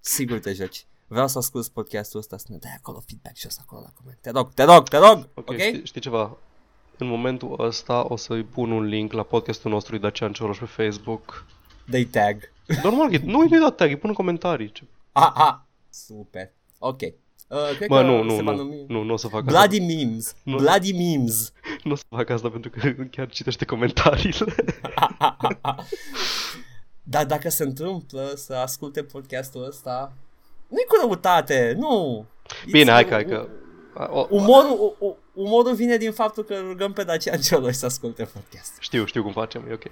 Sigur te joci. Vreau să ascult podcastul ăsta, să ne dai acolo feedback și acolo la coment. Te rog, te rog, te rog! Ok, Ok? Știi, știi ceva? În momentul ăsta o să-i pun un link la podcastul nostru lui Dacian Cioroș pe Facebook. Dă-i tag. Normal, e- nu nu-i dat tag, îi pun în comentarii. Ce- Aha, super. Ok. Uh, cred Bă, că nu, se nu, va nu, numi... nu, nu o să fac asta. Bloody memes. Nu. Bloody memes. Nu o să fac asta pentru că chiar citește comentariile. Dar dacă se întâmplă să asculte podcastul ăsta, nu-i cu răutate, nu. Bine, It's- hai că, hai că... O, Umorul, u- u- umorul vine din faptul că rugăm pe Dacian Cioloș să asculte podcast. știu, știu cum facem, e ok.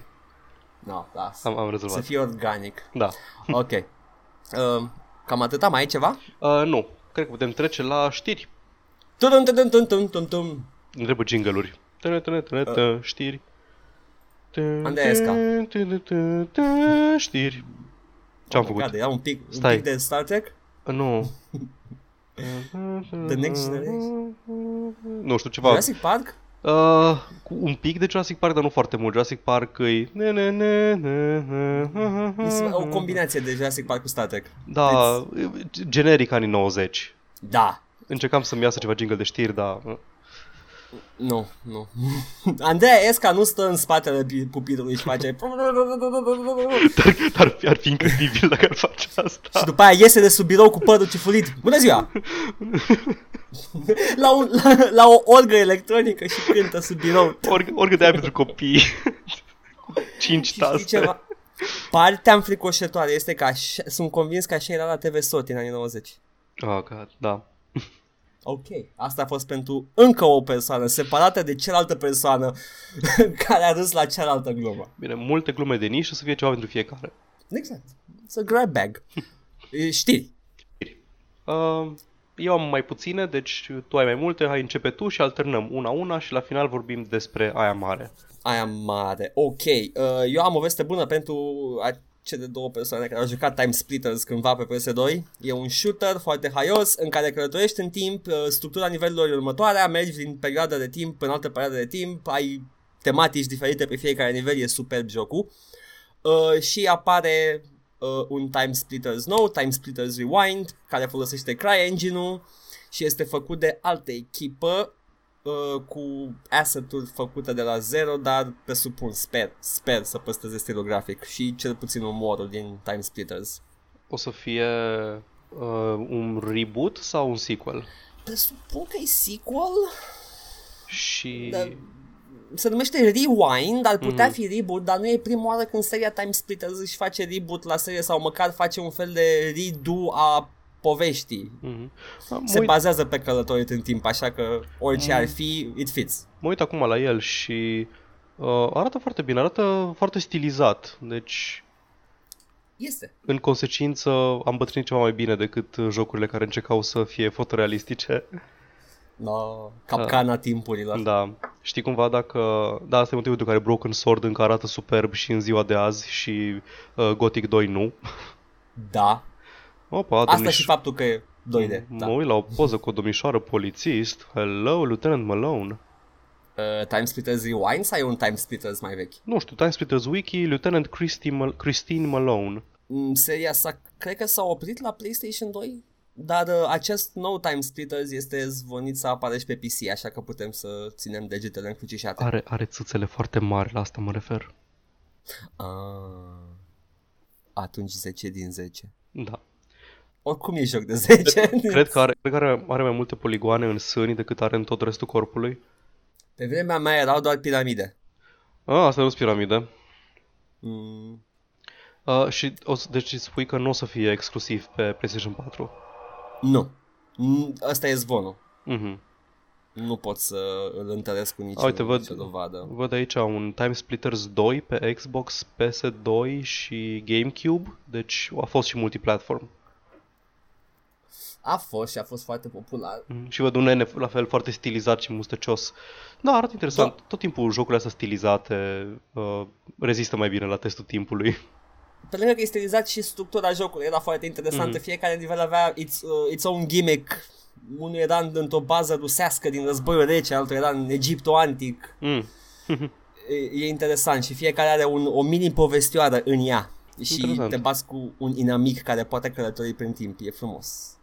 No, las. Am, am Să rezolvat. fie organic. Da. Ok. Uh, cam atât, mai ai ceva? Uh, nu, cred că putem trece la știri. Tum tum tum tum tum tum. Îmi trebuie jingle-uri. Tână, tână, tână, tână, Știri. Unde e Esca? Tână, tână, tână, Știri. Ce-am făcut? Gata, era un pic, un Stai. pic de Star Trek? Nu. The Next Generation? Nu știu, ceva. Jurassic Park? Uh, cu un pic de Jurassic Park, dar nu foarte mult. Jurassic Park e... ne, ne, ne, ne, ne, Mi se- O combinație de Jurassic Park cu Star Trek. Da, generic anii 90. Da. Încercam să-mi iasă ceva jingle de știri, dar... uh, Nu, nu. Andreea Esca nu stă în spatele pi- pupilului și face... Dar, dar ar fi- ar fi incredibil dacă ar face asta. Și după aia iese de sub birou cu părul cifulit. Bună ziua! la, un, la, la o orgă electronică și cântă sub birou. Org, orgă de aia pentru copii. Cu Cinci Și știi taste. ceva? Partea înfricoșătoare este că așa, sunt convins că așa era la TV Sot în anii 90. Oh, God, da. Ok, asta a fost pentru încă o persoană separată de cealaltă persoană care a râs la cealaltă glumă. Bine, multe glume de nișă să fie ceva pentru fiecare. Exact. It's a grab bag. E, Știri. Uh, eu am mai puține, deci tu ai mai multe, hai începe tu și alternăm una-una și la final vorbim despre aia mare. Aia mare. Ok. Uh, eu am o veste bună pentru cele două persoane care au jucat Time Splitters cândva pe PS2. E un shooter foarte haios în care călătorești în timp, uh, structura nivelurilor e următoarea, mergi din perioadă de timp în altă perioadă de timp, ai tematici diferite pe fiecare nivel, e superb jocul. Uh, și apare uh, un Time Splitters nou, Time Splitters Rewind, care folosește CryEngine-ul și este făcut de altă echipă uh, cu asset-uri făcute de la zero, dar presupun, sper, sper să păstreze stilul grafic și cel puțin umorul din Time Splitters. O să fie uh, un reboot sau un sequel? Presupun că e sequel, Și... Da. se numește Rewind, ar putea mm-hmm. fi reboot, dar nu e prima oară când seria Time Splitters își face reboot la serie sau măcar face un fel de redo a poveștii. Mhm. Se Mă, uit, bazează pe călătorit în timp, așa că orice ar fi, it fits. mă uit acum la el și uh, arată foarte bine, arată foarte stilizat. Deci, Este. în consecință, am bătrânit ceva mai bine decât uh, jocurile care încercau să fie fotorealistice. No, capcana timpurilor. Da. Știi cumva dacă... Da, asta e motivul pentru care Broken Sword încă arată superb și în ziua de azi și uh, Gothic 2 nu. Da. Opa, Asta domniș- și faptul că e 2D. Mă Da. uit la o poză cu o domnișoară polițist. Hello, Lieutenant Malone. Uh, Time Splitters Rewind sau e un Time Splitters mai vechi? Nu știu, Time Splitters Wiki, Lieutenant Christy Mal- Christine Malone. Mm, seria sa, cred că s-a oprit la PlayStation 2, dar uh, acest nou Time Splitters este zvonit să apară și pe PC, așa că putem să ținem degetele încrucișate. Are, are țâțele foarte mari, la asta mă refer. Ah, atunci 10 din 10. Da. Oricum e joc de 10. Cred că are, cred că are, are mai multe poligoane în sâni decât are în tot restul corpului. Pe vremea mea erau doar piramide. Ah, asta nu sunt piramide. Mm, Uh, și o să, deci îți spui că nu o să fie exclusiv pe PlayStation 4. nu. Mm, Asta e zvonul. Mhm. Nu pot să îl întăresc cu nicio, Uite, văd- nicio dovadă. Văd aici un Time Splitters 2 pe Xbox, PS2 și GameCube, deci a fost și multiplatform. A fost și a fost foarte popular. Mhm. Și văd un nene la fel foarte stilizat și mustăcios. Da, arată interesant. Tot timpul jocurile astea stilizate uh, rezistă mai bine la testul timpului. Pe lângă că e stilizat și structura jocului era foarte interesantă. Mhm. Fiecare nivel avea its, uh, its own gimmick. Unul era în- într-o bază rusească din războiul rece, altul era în Egiptul antic. Mm. E, e interesant și fiecare are un, o mini povestioară în ea. Și Interesant. te bați cu un inamic care poate călători prin timp. E frumos.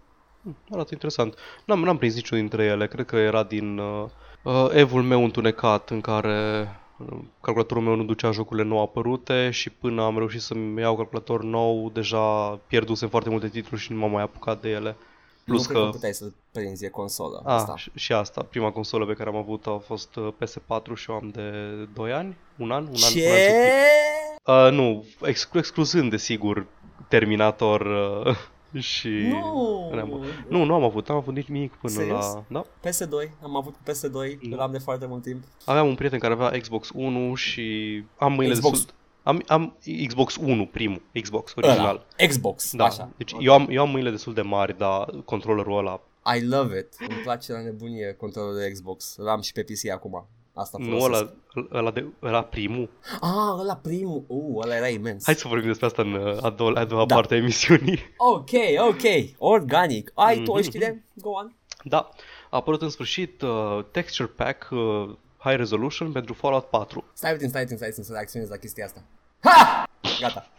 Arată interesant. N-am, n-am prins niciunul dintre ele. Cred că era din uh, uh, evul meu întunecat în care uh, calculatorul meu nu ducea jocurile nou apărute și până am reușit să-mi iau calculator nou, deja pierdusem foarte multe titluri și nu m-am mai apucat de ele. Plus nu cred că... că puteai să prinzi, e consolă. A, asta. și, și asta, prima consolă pe care am avut a fost uh, PS4 și o am de 2 ani, un an, un an, un an și Ce? un pic. Uh, nu, exclu- excluzând desigur Terminator uh, și... Nu. Rambo. Nu, nu am avut, n-am avut nici nimic până Serios? la... Da? PS2, am avut cu PS2, Da. îl am de foarte mult timp. Aveam un prieten care avea Xbox 1 și am mâinile Xbox. destul... Am, am Xbox 1, primul, Xbox original. Ăla, Xbox, Da, așa. deci eu am, eu am mâinile destul de mari, dar controllerul ăla I love it. Îmi place la nebunie controlul de Xbox. Îl am și pe PC acum. Asta nu folosesc. ăla, ăla, de, ăla primul. Ah, ăla primul. Uh, ăla era imens. Hai să vorbim despre asta în uh, a doua, a doua Da. parte a emisiunii. Ok, ok. Organic. Ai tu o Mhm. știre? Go on. Da, a apărut în sfârșit uh, Texture Pack uh, High Resolution pentru Fallout 4. Stai puțin, stai puțin, stai puțin să reacționez la chestia asta. Ha! Gata.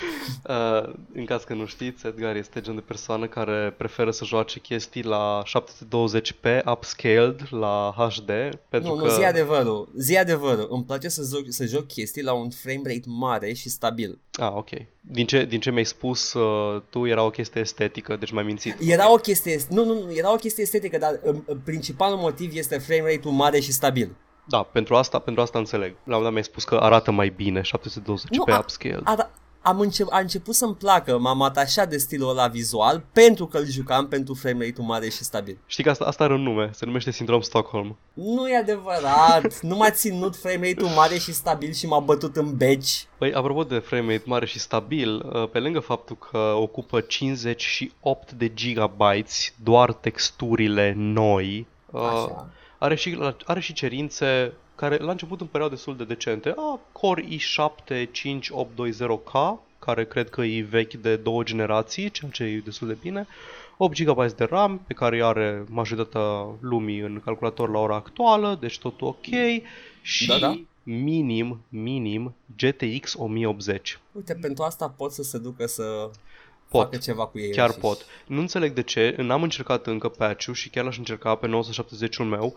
Uh, în caz că nu știți, Edgar este gen de persoană care preferă să joace chestii la 720p upscaled la HD pentru Nu, că nu, zi adevărul. Zi adevărul. Îmi place să joc, să joc chestii la un frame rate mare și stabil. Ah, ok. Din ce, din ce mi-ai spus uh, tu era o chestie estetică, deci m-ai mințit. Era o chestie, nu, nu, nu, era o chestie estetică, dar um, principalul motiv este frame rate-ul mare și stabil. Da, pentru asta, pentru asta înțeleg. La un moment dat mi-ai spus că arată mai bine 720p Nu, a- upscaled. A, am înce- a început să-mi placă, m-am atașat de stilul ăla vizual pentru că îl jucam pentru frame rate-ul mare și stabil. Știi că asta, asta are un nume, se numește Sindrom Stockholm. Nu e adevărat, nu m-a ținut frame rate-ul mare și stabil și m-a bătut în beci. Păi, apropo de frame rate mare și stabil, uh, pe lângă faptul că ocupă 58 de gigabytes doar texturile noi, uh, Așa. are și, are și cerințe care la început îmi păreau destul de decente. Ah, Core i7 5820K, care cred că e vechi de două generații, ceea ce e destul de bine. 8 GB de RAM, pe care îi are majoritatea lumii în calculator la ora actuală, deci totul ok. Și Da, da. minim, minim GTX 1080. Uite, pentru asta pot să se ducă să Pot. facă ceva cu ei. Chiar înșiși. pot. Nu înțeleg de ce, n-am încercat încă patch-ul și chiar l-aș încerca pe 970-ul meu.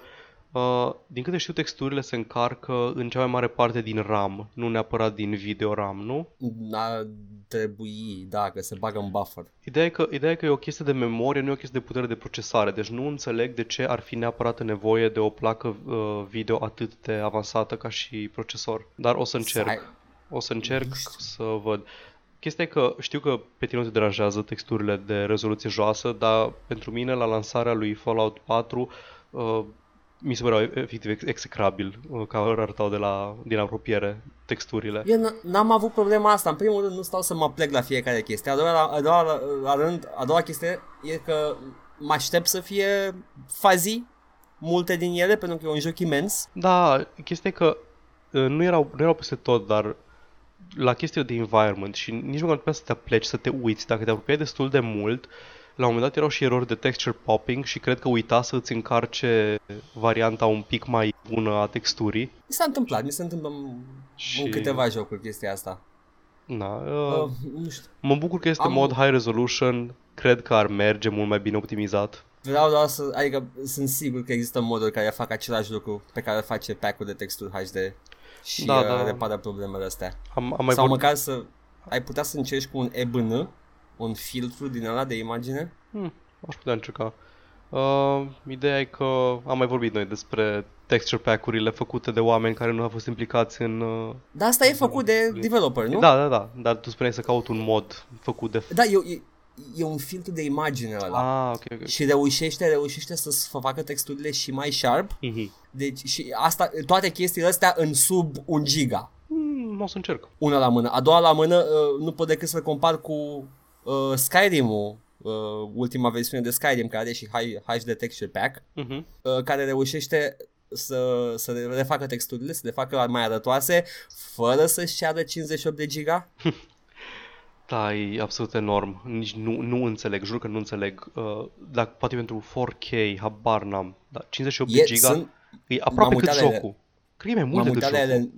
Uh, din câte știu, texturile se încarcă în cea mai mare parte din RAM, nu neapărat din video RAM, nu? Ar trebui, da, că se bagă în buffer. Ideea e, că, ideea e că e o chestie de memorie, nu e o chestie de putere de procesare, deci nu înțeleg de ce ar fi neapărat nevoie de o placă uh, video atât de avansată ca și procesor. Dar o să încerc. Ai- O să încerc să văd. Chestia e că știu că pe tine nu te deranjează texturile de rezoluție joasă, dar pentru mine la lansarea lui Fallout 4 uh, mi se păreau efectiv ex- execrabil uh, că arătau de la, din apropiere texturile. Eu n- n-am avut problema asta. În primul rând nu stau să mă plec la fiecare chestie. A doua, a doua, a rând, a doua chestie e că mă aștept să fie fazi multe din ele pentru că e un joc imens. Da, chestia e că uh, nu erau, nu erau peste tot, dar la chestiile de environment și nici măcar nu puteai să te pleci, să te uiți. Dacă te apropiai destul de mult, la un moment dat erau și erori de texture popping și cred că uita să îți încarce varianta un pic mai bună a texturii. Mi s-a întâmplat, mi se întâmplă în, Și- în câteva jocuri chestia asta. Na, Uh, uh, nu știu. mă bucur că este am- mod high resolution, cred că ar merge mult mai bine optimizat. Vreau doar să, adică sunt sigur că există moduri care fac același lucru pe care îl face pack-ul de texturi HD și Da, da, da. da. repară problemele astea. Am, am mai Sau vorbit... măcar să ai putea să încerci cu un EBN, un filtru din ăla de imagine. Hmm, aș putea încerca. Uh, ideea e că am mai vorbit noi despre texture pack-urile făcute de oameni care nu au fost implicați în... Uh... Dar asta e făcut de developer, nu? Da, da, da, dar tu spuneai să caut un mod făcut de... Da, e, e, e un filtru de imagine ăla. Ah, ok, ok. Și reușește, reușește să s- facă texturile și mai sharp. Mhm. Deci și asta, toate chestiile astea în sub un giga. Hmm, o să încerc. Una la mână. A doua la mână uh, nu pot decât să compar cu uh, Skyrim-ul, uh, ultima versiune de Skyrim care are și High, HD Texture Pack, Mhm. uh, care reușește să, să refacă texturile, să le facă mai arătoase, fără să-și ceară 58 de giga. Da, e absolut enorm. Nici nu, nu înțeleg, jur că nu înțeleg. Uh, dacă poate pentru 4K, habar n-am. Dar 58 de E, giga sunt, e aproape m-am cât uitat la ele. jocul. Cred că e mai m-am mult decât uitat la jocul. ele,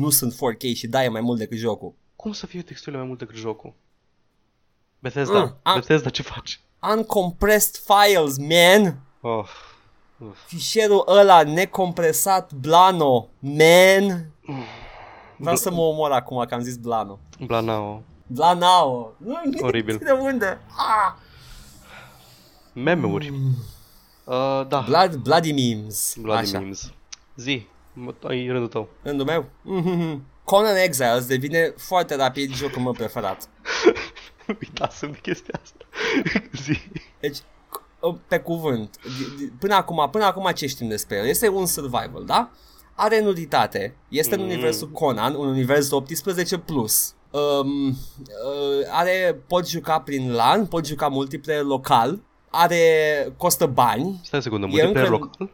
nu sunt 4K și da, e mai mult decât jocul. Cum să fie texturile mai mult decât jocul? Bethesda, Mm, a- Bethesda ce faci? Uncompressed files, man! Oh, Fișierul ăla necompresat, Blano, man! Vreau să mă omor acum că am zis Blano. Blanao. Blanao! Nu, Oribil. De unde? Ah! Meme-uri. Uh, da, Blood, bloody memes. Bloody Așa. memes. Zi, mă- ai rândul tău. Rândul meu? Mhm. Conan Exiles devine foarte rapid jocul meu preferat. Uitasem de chestia asta. Zi. Deci, c- pe cuvânt, di- di- până acum, până acum ce știm despre el? Este un survival, da? Are nuditate, este în Mm. universul Conan, un univers 18+. Plus. Um, uh, are, poți juca prin LAN, poți juca multiplayer local, are, costă bani, Stai o secundă, E multiplayer încă- local?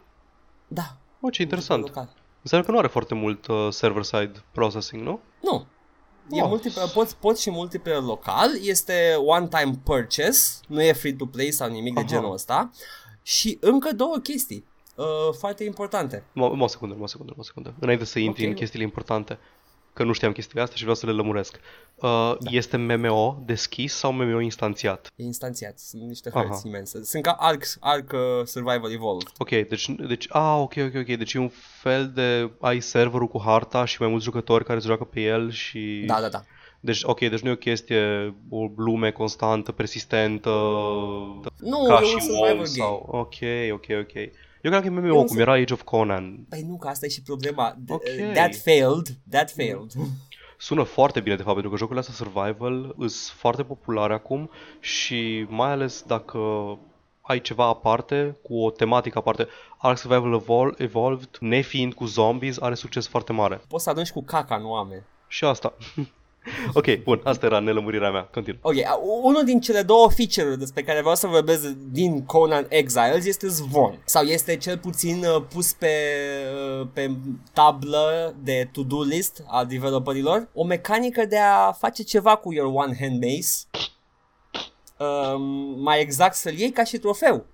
da, Oh, ce interesant. local. Înseamnă că nu are foarte mult uh, server-side processing, nu? Nu. E Oh. multiplayer, poți, poți și multiplayer local, este one-time purchase, nu e free-to-play sau nimic de Aha. genul ăsta. Și încă două chestii uh, foarte importante. Mă, mă o secundă, mă o secundă, mă o secundă. Înainte să intri Ok. în chestiile importante, că nu știam chestiile astea și vreau să le lămuresc. Uh, Da. Este MMO deschis sau MMO instanțiat? E instanțiat, sunt niște Aha. hărți imense. Sunt ca Ark, Ark uh, Survival Evolved. Ok, deci, deci, ah, ok, ok, ok, deci e un fel de, ai serverul cu harta și mai mulți jucători care se joacă pe el și... Da, da, da. Deci, ok, deci nu e o chestie, o lume constantă, persistentă, Nu, ca e și un survival WoW game. sau... Ok, ok, ok. Eu cred că e MMO, un cum sur- era Age of Conan. Păi nu, că asta e și problema. D- Ok. uh, That failed, that failed. Sună foarte bine, de fapt, pentru că jocurile astea survival sunt foarte populare acum și mai ales dacă ai ceva aparte, cu o tematică aparte. Ark Survival Evol- Evolved, nefiind cu zombies, are succes foarte mare. Poți să arunci cu caca în oameni. Și asta. ok, bun, asta era nelămurirea mea. Continu. Ok, a- unul din cele două feature-uri despre care vreau să vorbesc din Conan Exiles este zvon. Sau este cel puțin uh, pus pe, uh, pe tablă de to-do list a developerilor. O mecanică de a face ceva cu your one hand mace. Um, mai exact să-l iei ca și trofeu.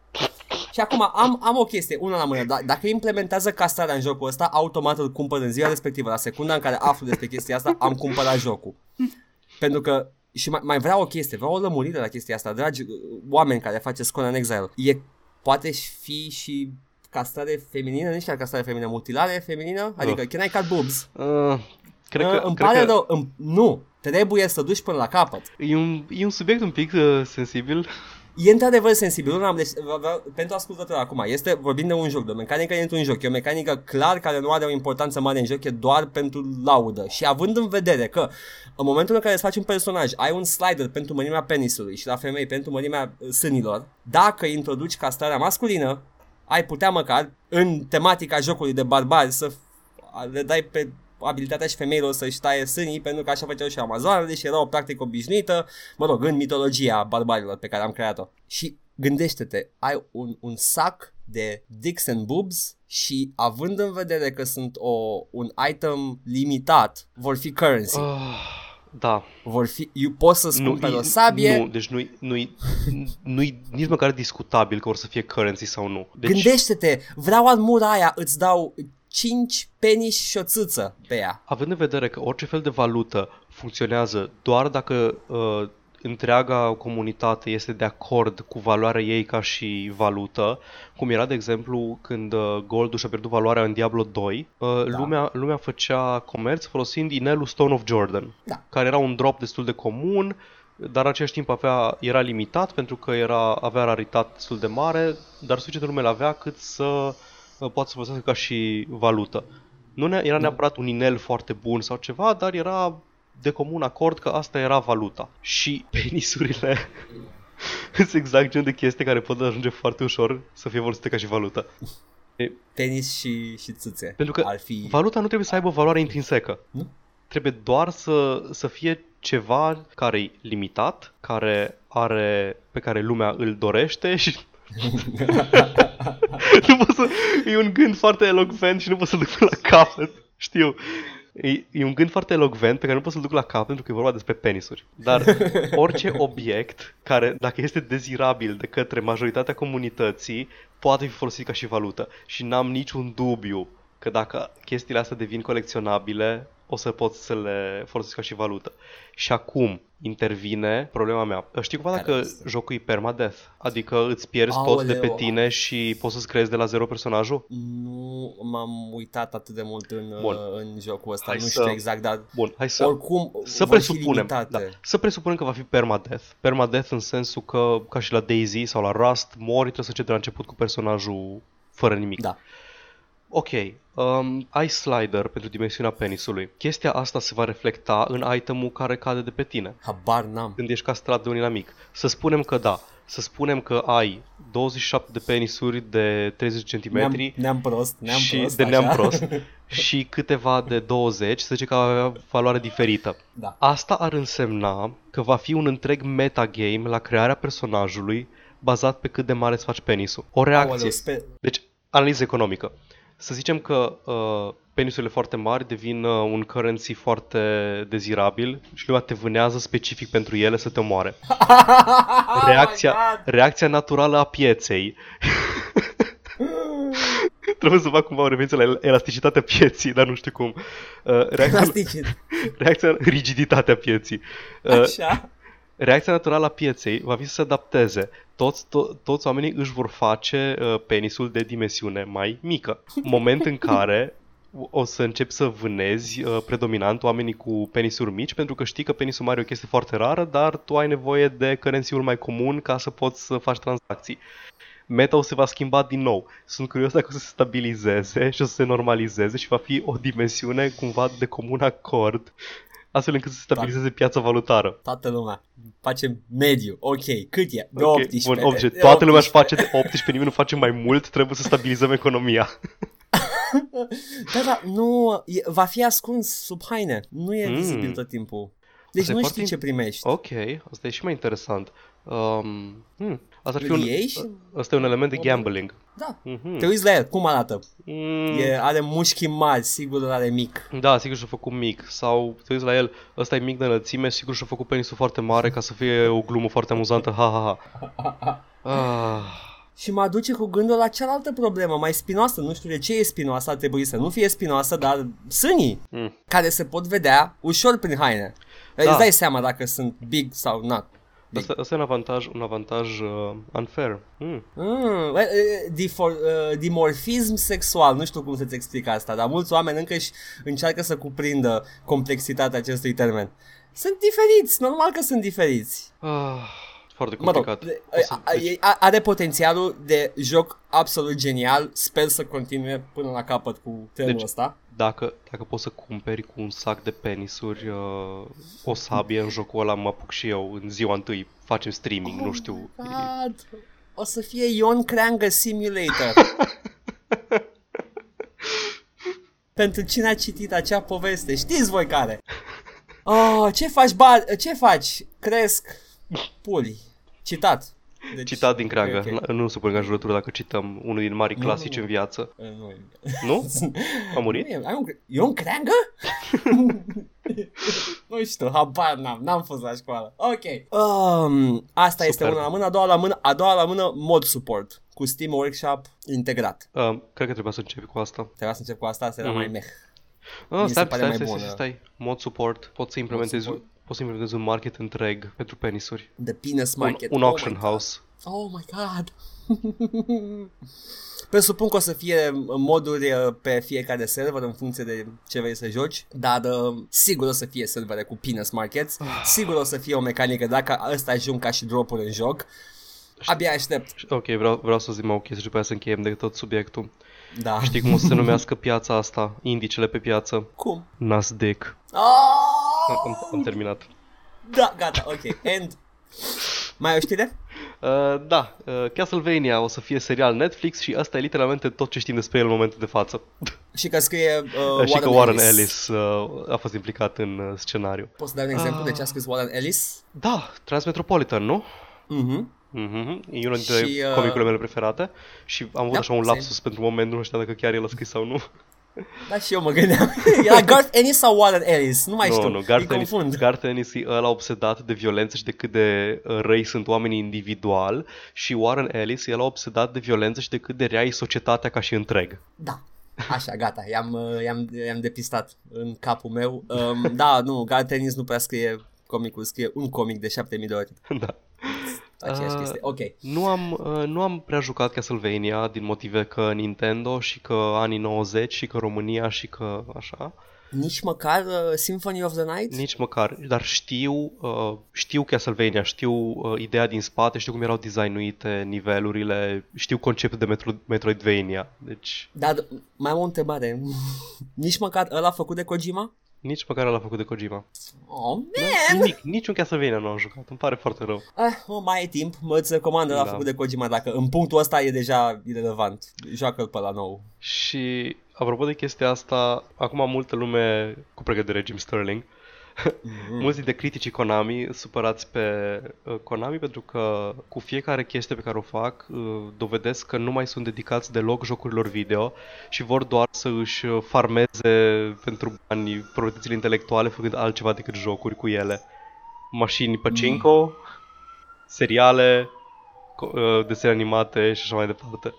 Și acum am, am o chestie, una la mână. Da, dacă implementează castrarea în jocul ăsta, automat îl cumpăr în ziua respectivă. La secunda în care aflu despre chestia asta, am cumpărat jocul. Pentru că și mai, mai vreau o chestie, vreau o lămurire la chestia asta, dragi uh, oameni care faceți Conan Exile. E, poate fi și castrare feminină, nici chiar castrare feminină, mutilare feminină? Adică, Uh. can I cut boobs? Uh, cred Uh, că, îmi cred pare că rău, îmi, nu, trebuie să duci până la capăt. e, un, e un subiect un pic uh, sensibil. E într-adevăr sensibil, nu am deci, vreau- pentru ascultător acum, este, vorbim de un joc, de o mecanică într-un joc, e o mecanică clar care nu are o importanță mare în joc, e doar pentru laudă. Și având în vedere că în momentul în care îți faci un personaj, ai un slider pentru mărimea penisului și la femei pentru mărimea uh, sânilor, dacă introduci castrarea masculină, ai putea măcar, în tematica jocului de barbari, să f- le dai pe abilitatea și femeilor să-și taie sânii, pentru că așa făceau și amazoanele și era o practică obișnuită, mă rog, în mitologia barbarilor pe care am creat-o. Și gândește-te, ai un, un sac de dicks and boobs și având în vedere că sunt o, un item limitat, vor fi currency. Uh, da. Vor fi, eu poți să-ți cumperi e- o sabie, Nu, deci nu-i, nu-i, nu-i nici măcar discutabil că or să fie currency sau nu. Deci, gândește-te, vreau armura aia, îți dau 5 penis și o țâță pe ea. având în vedere că orice fel de valută funcționează doar dacă uh, întreaga comunitate este de acord cu valoarea ei ca și valută, cum era de exemplu când uh, Gold și-a pierdut valoarea în Diablo 2, uh, Da. lumea, lumea făcea comerț folosind inelul Stone of Jordan, Da. care era un drop destul de comun, dar în același timp avea, era limitat pentru că era, avea raritate destul de mare, dar suficientă lume l-avea cât să uh, poată să folosească ca și valută. Nu ne- era neapărat un inel foarte bun sau ceva, dar era de comun acord că asta era valuta. Și penisurile sunt exact gen de chestii care pot ajunge foarte ușor să fie folosite ca și valută. Penis și, și țâțe. Pentru că ar fi... valuta nu trebuie să aibă valoare intrinsecă. Nu? Trebuie doar să, să fie ceva care e limitat, care are, pe care lumea îl dorește și nu pot să, e un gând foarte elocvent și nu pot să-l duc până la capăt. Știu. E, e un gând foarte elocvent pe care nu pot să-l duc la cap pentru că e vorba despre penisuri. Dar orice obiect care, dacă este dezirabil de către majoritatea comunității, poate fi folosit ca și valută. Și n-am niciun dubiu că dacă chestiile astea devin colecționabile, o să pot să le folosesc ca și valută. Și acum intervine problema mea. Știi cumva Care dacă este? jocul e permadeath? Adică îți pierzi tot de pe Aoleu. tine și poți să-ți creezi de la zero personajul? Nu m-am uitat atât de mult în, Bun. uh, în jocul ăsta, Hai nu să- știu exact, dar Bun, hai să, oricum să vor fi presupunem, limitate. da, să presupunem că va fi permadeath. Permadeath în sensul că, ca și la Daisy sau la Rust, mori, trebuie să începi de la început cu personajul fără nimic. Da. Ok, um, ai slider pentru dimensiunea penisului. Chestia asta se va reflecta în itemul care cade de pe tine Habar n-am. când ești castrat de un inamic. Să spunem că da, să spunem că ai 27 de penisuri de 30 cm Neam, neam prost, neam și prost, de așa. neam prost și câteva de 20, să zice că avea valoare diferită. Da. Asta ar însemna că va fi un întreg metagame la crearea personajului bazat pe cât de mare îți faci penisul. O reacție. Aoleu, sper... Deci, analiză economică. Să zicem că uh, penisurile foarte mari devin uh, un currency foarte dezirabil și lumea te vânează specific pentru ele să te omoare. Reacția, Oh my God! reacția naturală a pieței. Trebuie să fac cumva o referență la elasticitatea pieții, dar nu știu cum. Uh, reacția, Elasticit. reacția rigiditatea pieții. Uh, Așa. Reacția naturală a pieței va fi să se adapteze. Toți, to- toți oamenii își vor face uh, penisul de dimensiune mai mică. Moment în care o să începi să vânezi uh, predominant oamenii cu penisuri mici pentru că știi că penisul mare e o chestie foarte rară, dar tu ai nevoie de currency mai comun ca să poți să faci tranzacții. Meta o se va schimba din nou. Sunt curios dacă o să se stabilizeze și o să se normalizeze și va fi o dimensiune cumva de comun acord astfel încât să se stabilizeze piața valutară. Toată lumea. Facem mediu. Ok. Cât e? De Ok, 18. Bun, 80. De Toată lumea își 18. face de 18, nimeni nu face mai mult, trebuie să stabilizăm economia. Da, da, nu, e, va fi ascuns sub haine. Nu e Mm. vizibil tot timpul. Deci Asta e nu foarte știi ce primești. Ok, asta e și mai interesant. Um, hmm, asta ar fi un, Îl iei și- asta e un element de gambling. Da. Mhm. Te uiți la el, cum arată? Mm, E, are mușchi mari, sigur îl are mic. Da, sigur și-a făcut mic. Sau te uiți la el, ăsta e mic de înălțime, sigur și-a făcut penisul foarte mare ca să fie o glumă foarte amuzantă. Ha, ha, ha. Ah, Și mă aduce cu gândul la cealaltă problemă, mai spinoasă. Nu știu de ce e spinoasă, ar trebui să nu fie spinoasă, dar sânii, Mm. care se pot vedea ușor prin haine. Da. Îți dai seama dacă sunt big sau not. Big. Asta, asta e un avantaj, un avantaj uh, unfair. Mm. Mm, well, uh, difor, uh, dimorfism sexual, nu știu cum să-ți explic asta, dar mulți oameni încă își încearcă să cuprindă complexitatea acestui termen. Sunt diferiți, normal că sunt diferiți. Ah, foarte Mă rog, complicat. de- a- a- e- a- are potențialul de joc absolut genial, sper să continue până la capăt cu trenul Deci- ăsta. Dacă, dacă poți să cumperi cu un sac de penisuri uh, o sabie în jocul ăla, mă apuc și eu în ziua întâi, facem streaming, nu știu. Oh God. O să fie Ion Creangă Simulator. Pentru cine a citit acea poveste, știți voi care? Oh, ce faci, ba- ce faci? Cresc puli. Citat. Deci, Citat din creangă. ok, ok. N- Nu supun ca jurătură dacă cităm unul din mari Nu, clasici nu. în viață. Eh, Nu, Nu? A murit? Nu e, ai un, e un creangă? nu știu, habar n-am, n-am fost la școală. Ok. Um, asta este Superb. una la mână, a doua la mână, a doua la mână, mod support. Cu Steam Workshop integrat. Uh, cred că trebuia să începi cu asta. Trebuia să încep cu asta, asta era Mhm. mai meh. Ah, Mi se stai, pare stai, mai stai, bună. stai, stai. Mod support. Poți să implementezi, support. Poți să implementezi un market întreg pentru penisuri. The Penis Un, Market. un Oh auction my God. house. Oh my god. Presupun că o să fie moduri uh, pe fiecare server în funcție de ce vrei să joci, dar uh, sigur o să fie servere cu penis markets, sigur o să fie o mecanică dacă ăsta ajung ca și dropuri în joc. Abia aștept. Ok, vreau, vreau să zic mai o chestie și după aia să încheiem de tot subiectul. Da. Știi cum o să se numească piața asta? Indicele pe piață? Cum? Nasdaq. Oh! Am, am terminat. Da, gata, ok. End. Mai ai o știre? Uh, da, uh, Castlevania o să fie serial Netflix și asta e literalmente tot ce știm despre el în momentul de față. Și că scrie uh, Uh, Warren, și că Warren Ellis uh, a fost implicat în uh, scenariu. Poți să dai un exemplu de ce a Ah. scris Warren Ellis? Da, Transmetropolitan, nu? Mhm. Mhm, e unul dintre Și, uh, comicurile mele preferate și am avut Da, așa un same. lapsus pentru moment, nu știu dacă chiar el a scris sau nu. Da, și eu mă gândeam. Era Garth Ennis sau Warren Ellis? Nu mai nu, știu. nu, Îi Garth Ennis, confund. Garth Ennis e ăla obsedat de violență și de cât de uh, răi sunt oamenii individual și Warren Ellis e ăla obsedat de violență și de cât de rea e societatea ca și întreg. Da. Așa, gata, i-am, uh, i-am, i-am depistat în capul meu. Um, da, nu, Garth Ennis nu prea scrie comicul, scrie un comic de 7000 de ori. da. Aceeași Ah. chestie. Ok. Nu am, uh, nu am prea jucat Castlevania din motive că Nintendo și că anii 90 și că România și că așa. Nici măcar uh, Symphony of the Night? Nici măcar, dar știu, uh, știu Castlevania, știu uh, ideea din spate, știu cum erau designuite nivelurile, știu conceptul de Metro- Metroidvania. Deci Dar mai am o întrebare. Nici măcar ăla făcut de Kojima? Nici măcar l-a făcut de Kojima. Oh, man! Nimic, niciun Castlevania nu am jucat, îmi pare foarte rău. Ah, oh, mai e timp, mă îți recomand ăla Da. făcut de Kojima dacă în punctul ăsta e deja irrelevant. Joacă-l pe la nou. Și apropo de chestia asta, acum multă lume cu pregătire Jim Sterling, Mm. mulți dintre criticii Konami supărați pe uh, Konami pentru că cu fiecare chestie pe care o fac uh, dovedesc că nu mai sunt dedicați deloc jocurilor video și vor doar să își uh, farmeze pentru bani proprietățile intelectuale făcând altceva decât jocuri cu ele. Mașini pachinko, seriale, co- uh, desene animate și așa mai departe.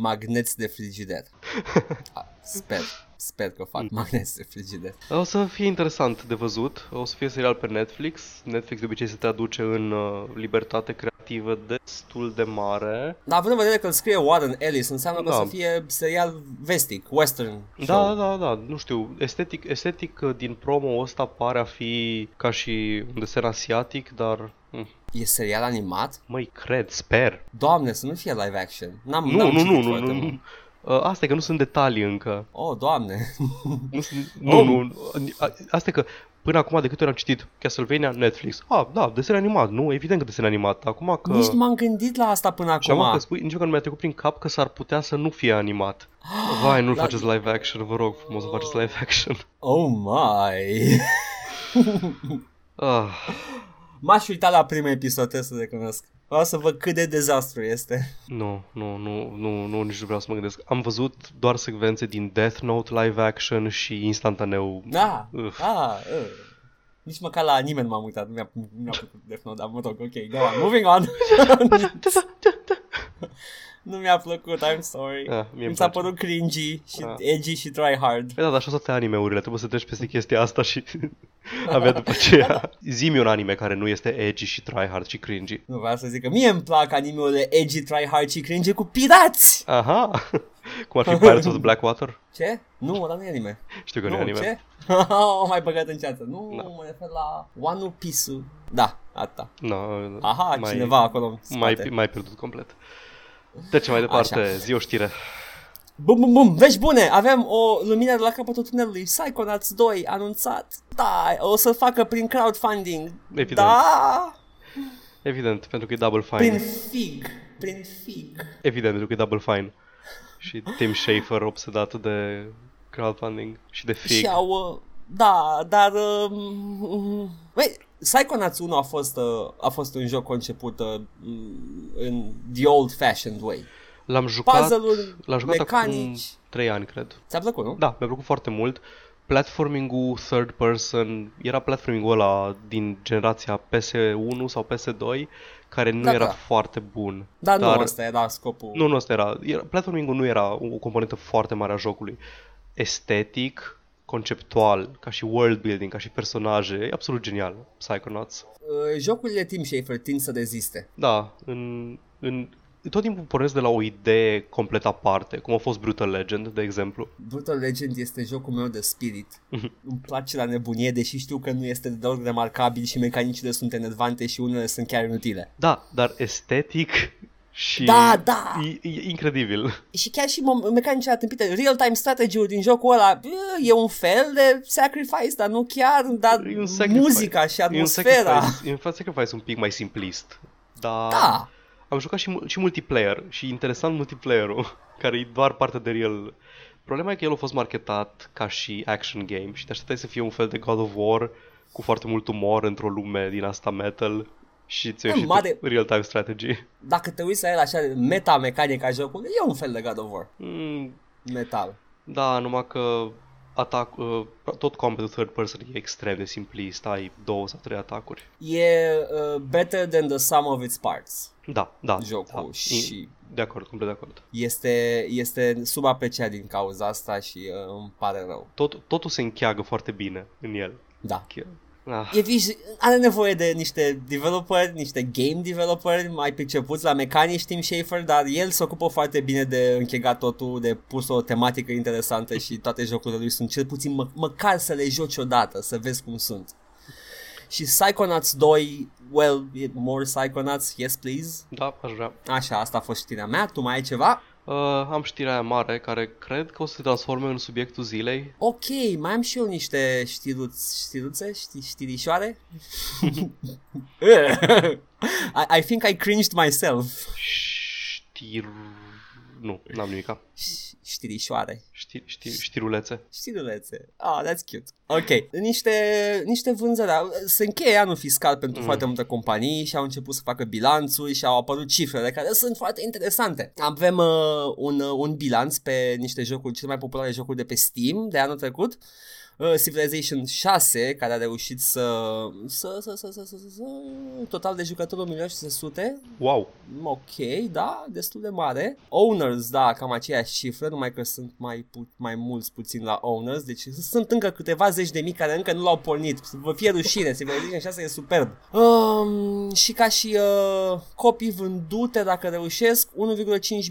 Magneți de frigider. Ah, Sper, sper că Mm. fac magneți de frigider. O să fie interesant de văzut. O să fie serial pe Netflix. Netflix de obicei se traduce în uh, libertate creativă destul de mare. Dar având în vedere că îl scrie Warren Ellis, înseamnă că Da. o să fie serial vestic, western Da, show. da, da, nu știu, estetic, estetic uh, din promo ăsta pare a fi ca și un desen asiatic, dar hm, E serial animat? măi, cred, sper. Doamne, să nu fie live action. N-am, Nu, n-am nu, citit nu, nu, foarte nu, mult. nu. Uh, Asta e că nu sunt detalii încă. Oh, doamne. Nu, sunt- nu, Oh. nu. a- Asta e că până acum de câte ori am citit Castlevania, Netflix. Ah, da, desen animat. Nu, evident că desen animat. Acum că... Nici nu m-am gândit la asta până Și acum acum. că spui, nici măcar nu mi-a trecut prin cap că s-ar putea să nu fie animat. Vai, nu-l La- faceți live action, vă rog frumos să faceți live action. Oh my. Ah, M-aș uita la primul episod, trebuie să recunosc. Vreau să văd cât de dezastru este. nu, nu, nu, nu, nu, nici nu vreau să mă gândesc. Am văzut doar secvențe din Death Note live action și instantaneu. Da, Uf. ah, uh. Nici măcar la nimeni m-am uitat, nu mi-a, nu mi-a plăcut Death Note, dar mă rog, ok, go on, moving on. Nu mi-a plăcut, I'm sorry. Ah, mie Mi îmi s-a place. părut cringy și Ah. edgy și try hard. Păi da, dar așa sunt toate anime-urile, trebuie să treci peste chestia asta și Avea după aceea Zimi un anime care nu este edgy și tryhard și cringy Nu vreau să zic că mie îmi plac animeurile edgy, tryhard și cringe cu pirați. Aha Cum ar fi Pirates of the Blackwater? Ce? Nu, ăla nu e anime. Știu că nu, nu, e anime ce? o mai băgat în ceață. Nu, Da. mă refer la One Piece. Da, asta. No, Aha, cineva acolo în mai, spate. mai pierdut complet Trecem mai departe, Așa. zi o știre Bum, bum, bum, vești bune! Avem o lumină de la capătul tunelului. Psychonauts 2 anunțat. Da, o să facă prin crowdfunding. Evident. Da, Evident, pentru că e double fine prin fig. Prin fig. Evident, pentru că e double fine Și Tim Schafer obsedat de crowdfunding și de fig Și au... uh, Da, dar... Uh, Băi, Psychonauts 1 a fost, uh, a fost un joc conceput uh, în the old-fashioned way. L-am jucat, Puzzle-uri, l-am jucat acum mecanici. 3 ani, cred Ți-a plăcut, nu? Da, mi-a plăcut foarte mult Platforming-ul third person Era platforming-ul ăla din generația PS1 sau PS2 Care nu Da, era da. foarte bun Dar, nu, ăsta era scopul. Nu, nu asta era. era platforming-ul nu era o componentă foarte mare a jocului. Estetic, conceptual, ca și world building, ca și personaje, e absolut genial, Psychonauts. Uh, jocurile Tim Schafer tind să reziste. Da, în, în, tot timpul pornesc de la o idee complet aparte, cum a fost Brutal Legend, de exemplu. Brutal Legend este jocul meu de spirit. Îmi place la nebunie, deși știu că nu este deloc remarcabil și mecanicile sunt enervante și unele sunt chiar inutile. Da, dar estetic și Da, da. E, e incredibil. Și chiar și mom- mecanicile atâmpite, real-time strategy-ul din jocul ăla bă, e un fel de sacrifice, dar nu chiar, dar E un sacrifice. muzica și E un atmosfera. sacrifice, e un sacrifice un pic mai simplist. Dar Da, Am jucat și, mu- și multiplayer și interesant multiplayer-ul, care e doar parte de real. Problema e că el a fost marketat ca și action game și te așteptai să fie un fel de God of War cu foarte mult umor într-o lume din asta metal și ți-o Bă, ieșit mare- real-time strategy. dacă te uiți la el așa, meta-mecanica jocului, e un fel de God of War. Mm, Metal. da, numai că atac, uh, tot combatul third person e extrem de simplist, ai două sau trei atacuri. E uh, better than the sum of its parts. Da, da. Jocul da. și- De acord, complet de acord. Este, este subapreciat din cauza asta și uh, îmi pare rău. Tot, totul se încheagă foarte bine în el. Da. Ah. E vis- are nevoie de niște developeri, niște game developeri mai pricepuți la mecanici Tim Schafer, dar el se ocupă foarte bine de închegat totul, de pus o tematică interesantă și toate jocurile lui sunt cel puțin mă- măcar să le joci odată, să vezi cum sunt. Și Psychonauts 2, well, e more Psychonauts, yes please. Da, aș vrea. Așa, asta a fost știrea mea, tu mai ai ceva? Uh, am știrea aia mare care cred că o să se transforme în subiectul zilei. Ok, mai am și eu niște știruț, știruțe, ști, știrișoare. I, I think I cringed myself. Știr... Nu, n-am nimica. Ș- Știrișoare. Știr, știr, știrulețe. Știrulețe. Ah, that's cute. Ok. Niște, niște vânzări. Se încheie anul fiscal pentru mm. foarte multe companii și au început să facă bilanțuri și au apărut cifrele care sunt foarte interesante. Avem uh, un, uh, un bilanț pe niște jocuri, cele mai populare jocuri de pe Steam de anul trecut. Uh, Civilization 6, care a reușit să, să, să, să, să, să, să, să total de jucători 1.600.000, Wow! Ok, da, destul de mare. Owners, da, cam aceeași cifră, numai că sunt mai, pu- mai mulți puțin la owners, deci sunt încă câteva zeci de mii care încă nu l-au pornit. Să vă fie rușine, Civilization 6 e superb. Um, și ca și uh, copii vândute, dacă reușesc, 1,5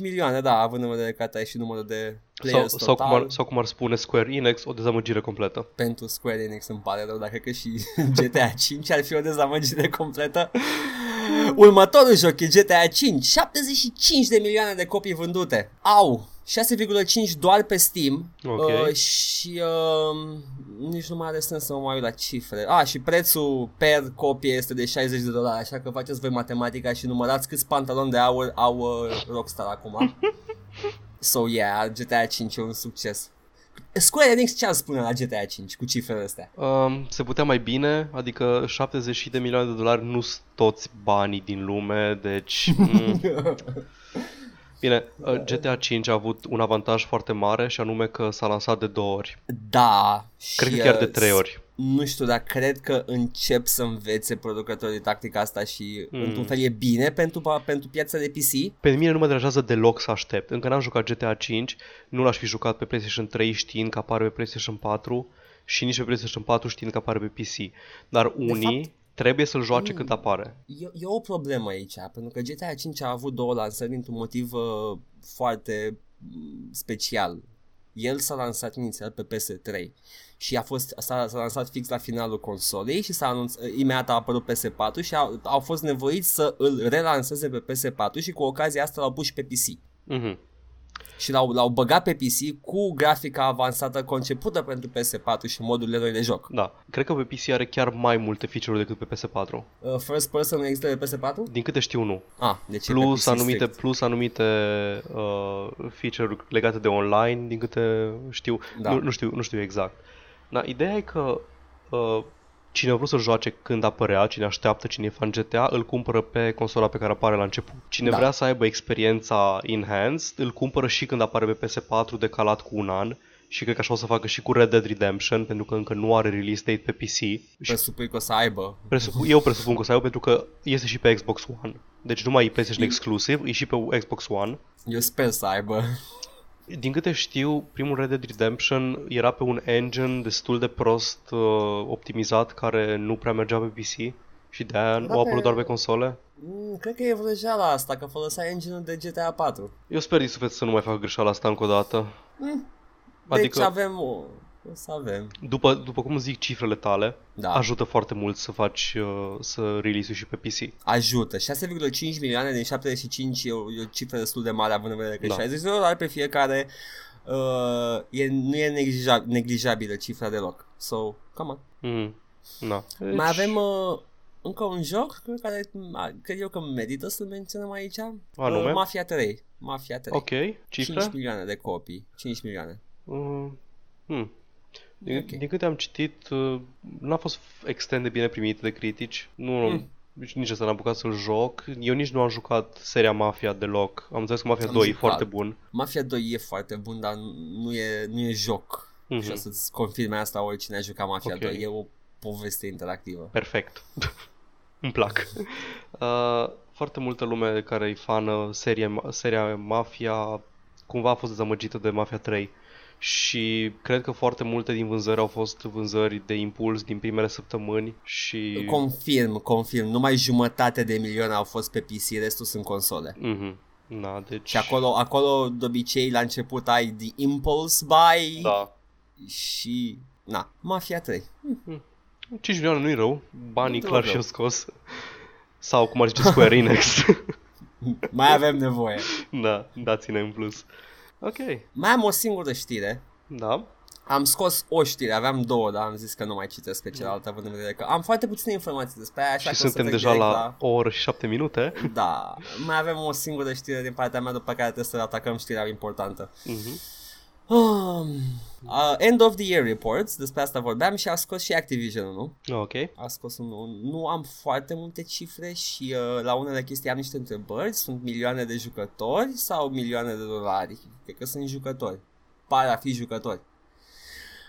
milioane, da, având în vedere că ai și numărul de Sau, players sau, total. cum ar, sau cum ar spune Square Enix, o dezamăgire completă. Pentru Square Enix îmi pare rău, dacă că și GTA 5 ar fi o dezamăgire completă. Următorul joc e GTA 5, 75 de milioane de copii vândute. Au! 6,5 doar pe Steam Ok. uh, și uh, nici nu mai are sens să mă mai uit la cifre. Ah, și prețul per copie este de 60 de dolari, așa că faceți voi matematica și numărați câți pantaloni de aur au uh, Rockstar acum. so yeah, GTA 5 e un succes. Square Enix ce ar spune la GTA 5 cu cifrele astea? Um, se putea mai bine, adică 70 de milioane de dolari nu sunt toți banii din lume, deci... Mm, Bine, uh, GTA 5 a avut un avantaj foarte mare și anume că s-a lansat de două ori. Da. Cred că și, chiar de uh, trei ori. Nu știu, dar cred că încep să învețe producătorii tactica asta și Mm. într-un fel e bine pentru, pa- pentru piața de PC. Pe mine nu mă deranjează deloc să aștept. Încă n-am jucat GTA 5, nu l-aș fi jucat pe PlayStation 3 știind că apare pe PlayStation 4 și nici pe PlayStation 4 știind că apare pe PC. Dar unii fapt- trebuie să-l joace Mm. când apare. E, e o problemă aici, pentru că GTA 5 a avut două lansări dintr-un motiv uh, foarte mm, special. El s-a lansat inițial pe PS3 și a fost, s-a, s-a lansat fix la finalul consolei și s-a anunț, imediat a apărut PS4 și au, au fost nevoiți să îl relanseze pe PS4 și cu ocazia asta l-au pus și pe PC. Mhm. Și l-au, l-au băgat pe PC cu grafica avansată concepută pentru PS4 și modurile noi de joc. Da. Cred că pe PC are chiar mai multe feature-uri decât pe PS4. Uh, first person nu există pe PS4? Din câte știu, nu. Ah, deci e pe Plus PC anumite, strict. plus anumite uh, feature-uri legate de online, din câte știu. Da. Nu, nu, știu, nu știu exact. Da, ideea e că uh, cine a vrut să joace când apărea, cine așteaptă, cine e fan GTA, îl cumpără pe consola pe care apare la început. Cine Da. vrea să aibă experiența enhanced, îl cumpără și când apare pe PS4 decalat cu un an. Și cred că așa o să facă și cu Red Dead Redemption, pentru că încă nu are release date pe PC. Și Presupui că o să aibă. Presupu- eu presupun că o să aibă pentru că este și pe Xbox One. Deci nu mai e PlayStation exclusiv, e și pe Xbox One. Eu sper să aibă. Din câte știu, primul Red Dead Redemption era pe un engine destul de prost uh, optimizat care nu prea mergea pe PC și de aia Era au apărut pe- doar pe console. Mm, cred că e vrăjeala asta, că folosea engine-ul de GTA 4. Eu sper din suflet să nu mai fac greșeala asta încă o dată. Mm. Adică- Deci avem o... O să avem. După, după cum zic cifrele tale, Da. ajută foarte mult să faci uh, să release și pe PC. Ajută. 6,5 milioane din 75 e o, e o cifră destul de mare având în vedere că Da. 60 de dolari pe fiecare uh, e, nu e neglija, neglijabilă cifra deloc. So, come on. Mm. Na. Deci, Mai avem uh, încă un joc cred, care a, cred eu că merită să-l menționăm aici. Anume? Uh, Mafia 3. Mafia 3. Ok, cifre? 5 milioane de copii. 5 milioane. Uh, hmm. Din, Ok. din câte am citit, uh, n-a fost extrem de bine primit de critici. Nu, Mm. nici, nici ăsta n-am apucat să-l joc. Eu nici nu am jucat seria Mafia deloc. Am înțeles că Mafia Am 2 e jucat. foarte bun. Mafia 2 e foarte bun, dar nu e, nu e joc. Mhm. Și o să-ți confirme asta oricine a jucat Mafia Ok. 2. E o poveste interactivă. Perfect. Îmi plac. Uh, foarte multă lume care e fană serie, seria Mafia cumva a fost dezamăgită de Mafia 3 și cred că foarte multe din vânzări au fost vânzări de impuls din primele săptămâni și... Confirm, confirm. Numai jumătate de milioane au fost pe PC, restul sunt console. Mhm. Da, deci... Și acolo, acolo de obicei, la început ai the impulse buy Da. și... Na, Mafia 3. 5 milioane nu-i rău, banii Nu-i clar rău. și-au scos. Sau cum ar zice Square Enix. Mai avem nevoie. da, dați-ne în plus. Ok, Mai am o singură știre. da. Am scos o știre, aveam două, dar am zis că nu mai citesc pe cealaltă, având în vedere că am foarte puține informații despre aia, așa și că o să suntem trec deja direct la o oră și 7 minute. Da, mai avem o singură știre din partea mea, după care trebuie să atacăm știrea importantă. Mhm. Um, uh, end of the year reports, despre asta vorbeam și a scos și Activision, nu? Ok. A scos un, un, nu am foarte multe cifre și uh, la unele chestii am niște întrebări, sunt milioane de jucători sau milioane de dolari? Cred că sunt jucători, pare a fi jucători.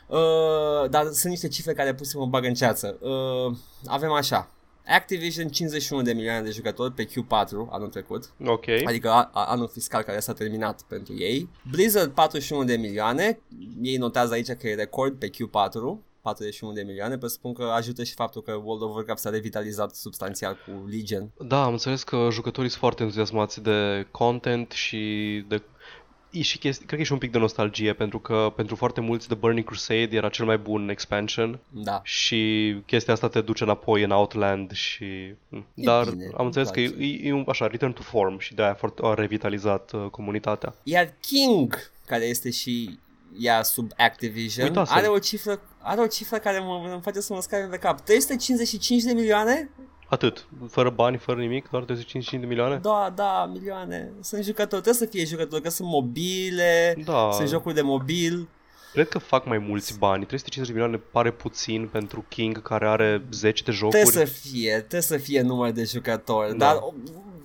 Uh, dar sunt niște cifre care puse mă bag în ceață. Uh, avem așa, Activision 51 de milioane de jucători pe Q4 anul trecut. Ok. Adică a, a, anul fiscal care s-a terminat pentru ei. Blizzard 41 de milioane. Ei notează aici că e record pe Q4. 41 de milioane, presupun că ajută și faptul că World of Warcraft s-a revitalizat substanțial cu Legion. Da, am înțeles că jucătorii sunt foarte entuziasmați de content și de E și chestii, cred că e și un pic de nostalgie pentru că pentru foarte mulți The Burning Crusade era cel mai bun expansion Da. și chestia asta te duce înapoi în Outland și... Dar bine, am înțeles îmi că e, place. e, e un așa return to form și de-aia foarte, a revitalizat uh, comunitatea. Iar King, care este și ea sub Activision, Uitasem. are o cifră are o cifră care mă, îmi face să mă scape de cap. 355 de milioane? Atât, fără bani, fără nimic, doar 355 de milioane? Da, da, milioane. Sunt jucători, trebuie să fie jucători, că sunt mobile, Da. sunt jocuri de mobil. Cred că fac mai mulți bani. 350 de milioane pare puțin pentru King care are 10 de jocuri. Trebuie să fie, trebuie să fie număr de jucători, Da. dar o,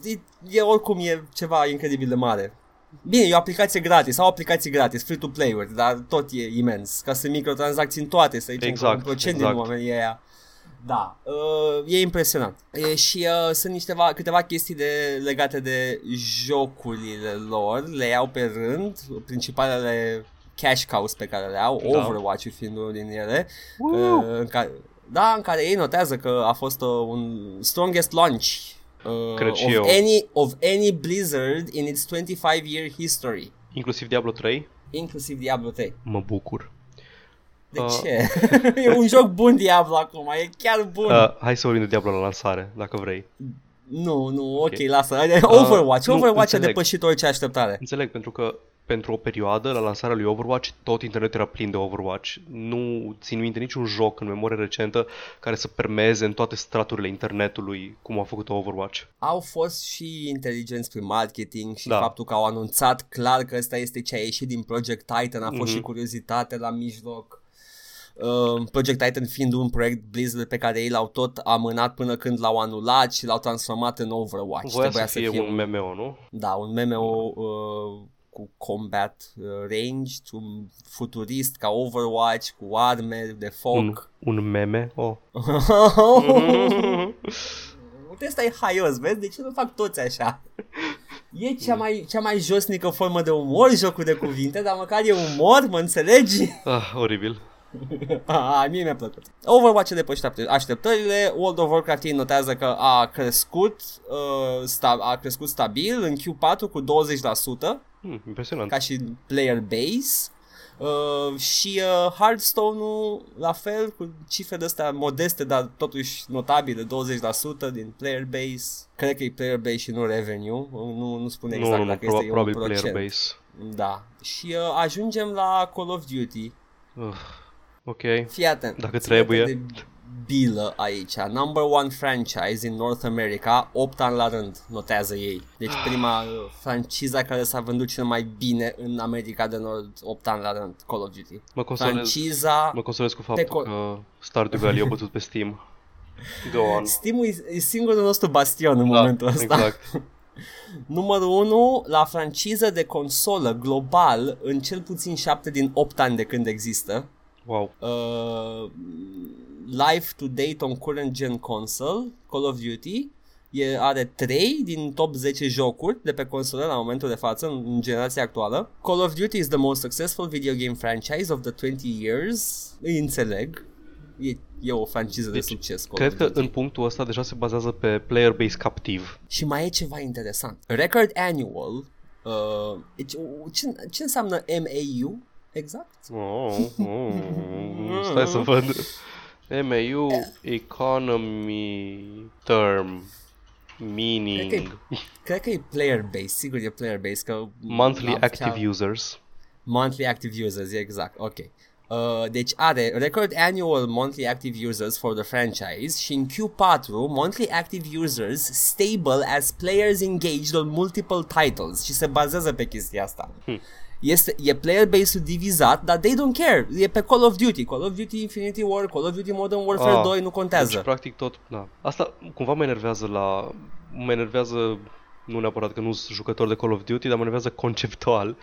e, e oricum e ceva incredibil de mare. Bine, e o aplicație gratis, sau aplicații gratis, free-to-play-uri, dar tot e imens. Ca să microtransacții în toate, să zicem Exact, că un procent exact. din oamenii aia. Da, uh, e impresionant. E, și uh, sunt niște câteva chestii de, legate de jocurile lor, le iau pe rând, principalele cash cows pe care le au, Da. Overwatch fiind unul din ele, Woo! uh, în care, da, în care ei notează că a fost uh, un strongest launch uh, Cred și of, eu. any, of any Blizzard in its 25 year history, Inclusiv Diablo 3. inclusiv Diablo 3. Mă bucur. De Uh. ce? e un joc bun Diablo acum, e chiar bun. Uh, hai să vorbim de Diablo la lansare, dacă vrei. Nu, nu, ok, Ok. lasă. Overwatch, nu, Overwatch a înțeleg. depășit orice așteptare. Înțeleg, pentru că pentru o perioadă, la lansarea lui Overwatch, tot internetul era plin de Overwatch. Nu țin minte niciun joc în memorie recentă care să permeze în toate straturile internetului cum a făcut Overwatch. Au fost și inteligenți prin marketing și Da. faptul că au anunțat clar că ăsta este ce a ieșit din Project Titan, a fost Mhm. și curiozitate la mijloc. Uh, Project Titan fiind un proiect Blizzard pe care ei l-au tot amânat până când l-au anulat și l-au transformat în Overwatch. Voia Trebuia să fie un MMO, nu? Da, un MMO uh, cu combat uh, range, un futurist ca Overwatch, cu arme de foc. Un, un meme? Oh. Uite, ăsta e haios, vezi? De ce nu fac toți așa? E cea mai, cea mai josnică formă de umor, jocul de cuvinte, dar măcar e umor, mă înțelegi? Ah, oribil. Ah, mie mi-a plăcut. Overwatch a depășit aștept- așteptările, World of Warcraft ei notează că a crescut, uh, sta- a crescut stabil în Q4 cu 20%, Hmm, impresionant. ca și player base. Uh, și uh, Hearthstone-ul la fel cu cifre de astea modeste dar totuși notabile 20% din player base cred că e player base și nu revenue nu, nu spune exact nu, nu, dacă nu, este pro- probabil un procent player base. da și uh, ajungem la Call of Duty Uh, ok. fii atent Dacă ține-te trebuie. de bilă aici number one franchise in North America 8 ani la rând notează ei deci prima uh, franciza care s-a vândut cel mai bine în America de Nord 8 ani la rând Call of Duty Mă consolez, franciza mă consolez cu faptul co- că Stardew Valley a bătut pe Steam. Go on. Steam-ul e, e singurul nostru bastion în Da, momentul ăsta. exact. Numărul 1 la franciză de consolă global în cel puțin 7 din 8 ani de când există. Wow. Uh, live to date on current gen console, Call of Duty. E, are 3 din top 10 jocuri de pe console la momentul de față, în, în generația actuală. Call of Duty is the most successful video game franchise of the 20 years. Îi înțeleg. E, e o franciză de Deci, succes. Call Cred of că Duty. în punctul ăsta deja se bazează pe player base captiv. Și mai e ceva interesant. Record annual, uh, deci, uh, ce, ce înseamnă MAU exact? Oh, oh, stai să văd. MAU Economy Term Meaning Cred că e player base, sigur e player base, că... Monthly am- Active Users Monthly active users, e exact, ok. Uh, deci are record annual monthly active users for the franchise și în Q4 monthly active users stable as players engaged on multiple titles și se bazează pe chestia asta. Hmm. Este, e player base-ul divizat, dar they don't care. E pe Call of Duty. Call of Duty Infinity War, Call of Duty Modern Warfare Ah, 2 nu contează. Deci practic tot, da. Asta cumva mă enervează la... Mă enervează nu neapărat că nu sunt jucător de Call of Duty, dar mă enervează conceptual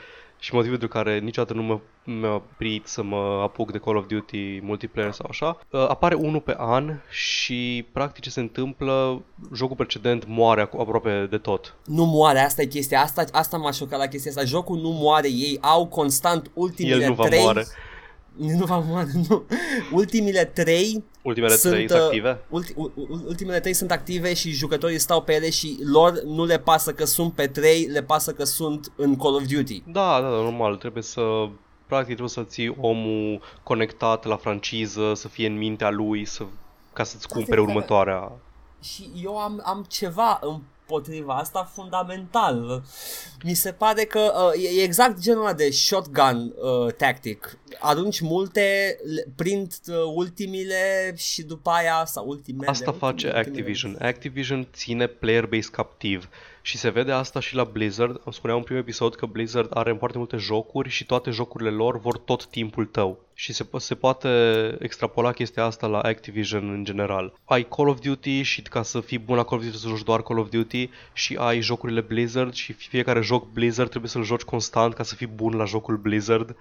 și motivul pentru care niciodată nu mă, mi-a prit să mă apuc de Call of Duty multiplayer sau așa. Uh, apare unul pe an și practic ce se întâmplă, jocul precedent moare acu- aproape de tot. Nu moare, asta e chestia. Asta, asta m-a șocat la chestia asta. Jocul nu moare, ei au constant ultimile El nu va trei... moare. Nu va moare, nu. Ultimile trei Ultimele sunt, trei sunt uh, active? Ulti, u- u- ultimele trei sunt active și jucătorii stau pe ele și lor nu le pasă că sunt pe trei, le pasă că sunt în Call of Duty. Da, da, da, normal, trebuie să practic trebuie să ții omul conectat la franciză, să fie în mintea lui, să ca să-ți cumpere e care- următoarea. Și eu am, am ceva împotriva asta fundamental. Mi se pare că uh, e e exact genul ăla de shotgun uh, tactic. Arunci multe, le- prind uh, ultimile și după aia, sau ultimele. Asta face ultimele, Activision. Activision ține player base captiv și se vede asta și la Blizzard. Am spuneam în primul episod că Blizzard are foarte multe jocuri și toate jocurile lor vor tot timpul tău. Și se, po- se poate extrapola chestia asta la Activision în general. Ai Call of Duty și ca să fii bun la Call of Duty să joci doar Call of Duty și ai jocurile Blizzard și fiecare joc Blizzard trebuie să-l joci constant ca să fii bun la jocul Blizzard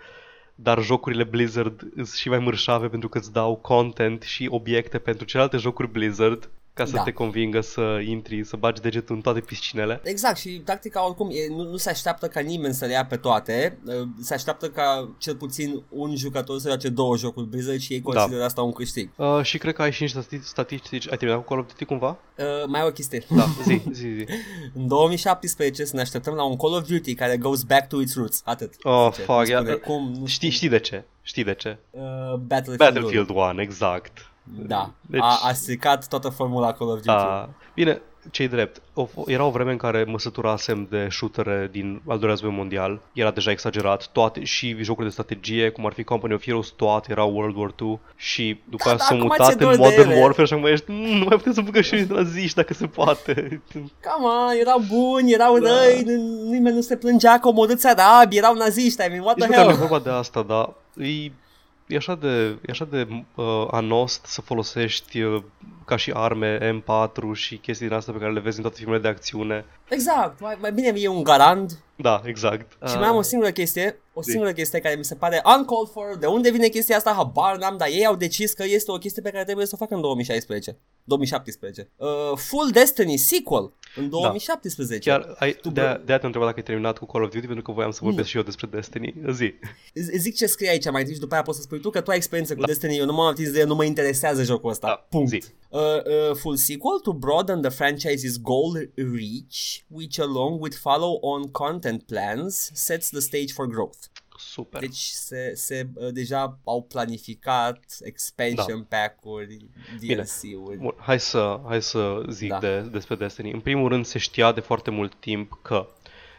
dar jocurile Blizzard sunt și mai mărșave pentru că îți dau content și obiecte pentru celelalte jocuri Blizzard. Ca să Da. te convingă să intri, să bagi degetul în toate piscinele. Exact și tactica oricum e, nu, nu se așteaptă ca nimeni să le ia pe toate, uh, se așteaptă ca cel puțin un jucător să joace două jocuri Blizzard și ei consideră da. asta un câștig. Uh, și cred că ai și niște stati- statistici. Ai terminat cu Call of Duty cumva? Uh, mai e o chestie. Da, zi, zi, zi. În 2017 să ne așteptăm la un Call of Duty care goes back to its roots. Atât. Oh, Sincer, fuck, nu spune ia- cum, nu Știi, știi de ce? Știi de ce? Uh, Battlefield, Battlefield 1, exact. Da. Deci- A, a stricat toată formula Call of Duty. Da. Bine, cei drept. O, era o vreme în care mă săturasem de shootere din al doilea război mondial. Era deja exagerat. Toate, și jocuri de strategie, cum ar fi Company of Heroes, toate erau World War II. Și după Da, aia da, s-au acum mutat ți-e în dor de Modern ele. Warfare și acum ești, "Mm, nu mai putem să băgăm și naziști dacă se poate. Come on, erau buni, erau Da. răi, nu- nimeni nu se plângea că omorâți arabi, erau naziști, I mean, what Nici the măcar nu e hell? vorba de asta, dar e, e așa de, e așa de uh, anost să folosești uh, ca și arme M4 și chestii din astea pe care le vezi în toate filmele de acțiune. Exact, mai, mai bine e un garand Da, exact. și Uh, mai am o singură chestie, o zi. singură chestie care mi se pare uncalled for, de unde vine chestia asta, habar n-am, dar ei au decis că este o chestie pe care trebuie să o facă în 2016, 2017. Uh, Full Destiny sequel în 2017. Da. Chiar ai, Tu de, bă- de te-am întrebat dacă ai terminat cu Call of Duty pentru că voiam să vorbesc și eu despre Destiny. Zi. Z- Zic ce scrie aici mai întâi și după aia poți să spui tu că tu ai experiență cu Destiny, eu nu m-am atins de el, nu mă interesează jocul ăsta. Da, Punct. zi. Uh, uh, full sequel to broaden the franchise's goal reach, which along with follow-on content plans sets the stage for growth. Super. Deci se, se uh, deja au planificat expansion pack-uri, DLC-uri. Bun, hai să, hai să zic Da. de, despre Destiny. În primul rând se știa de foarte mult timp că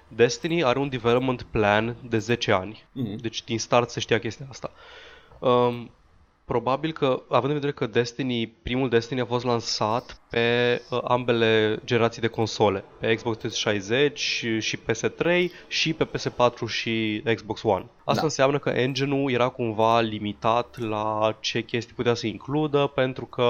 Destiny are un development plan de 10 ani. Mhm. Deci din start se știa chestia asta. Um, probabil că, având în vedere că Destiny, primul Destiny a fost lansat pe uh, ambele generații de console, pe Xbox 360 și, și PS3 și pe PS4 și Xbox One. Asta Da. înseamnă că engine-ul era cumva limitat la ce chestii putea să includă pentru că,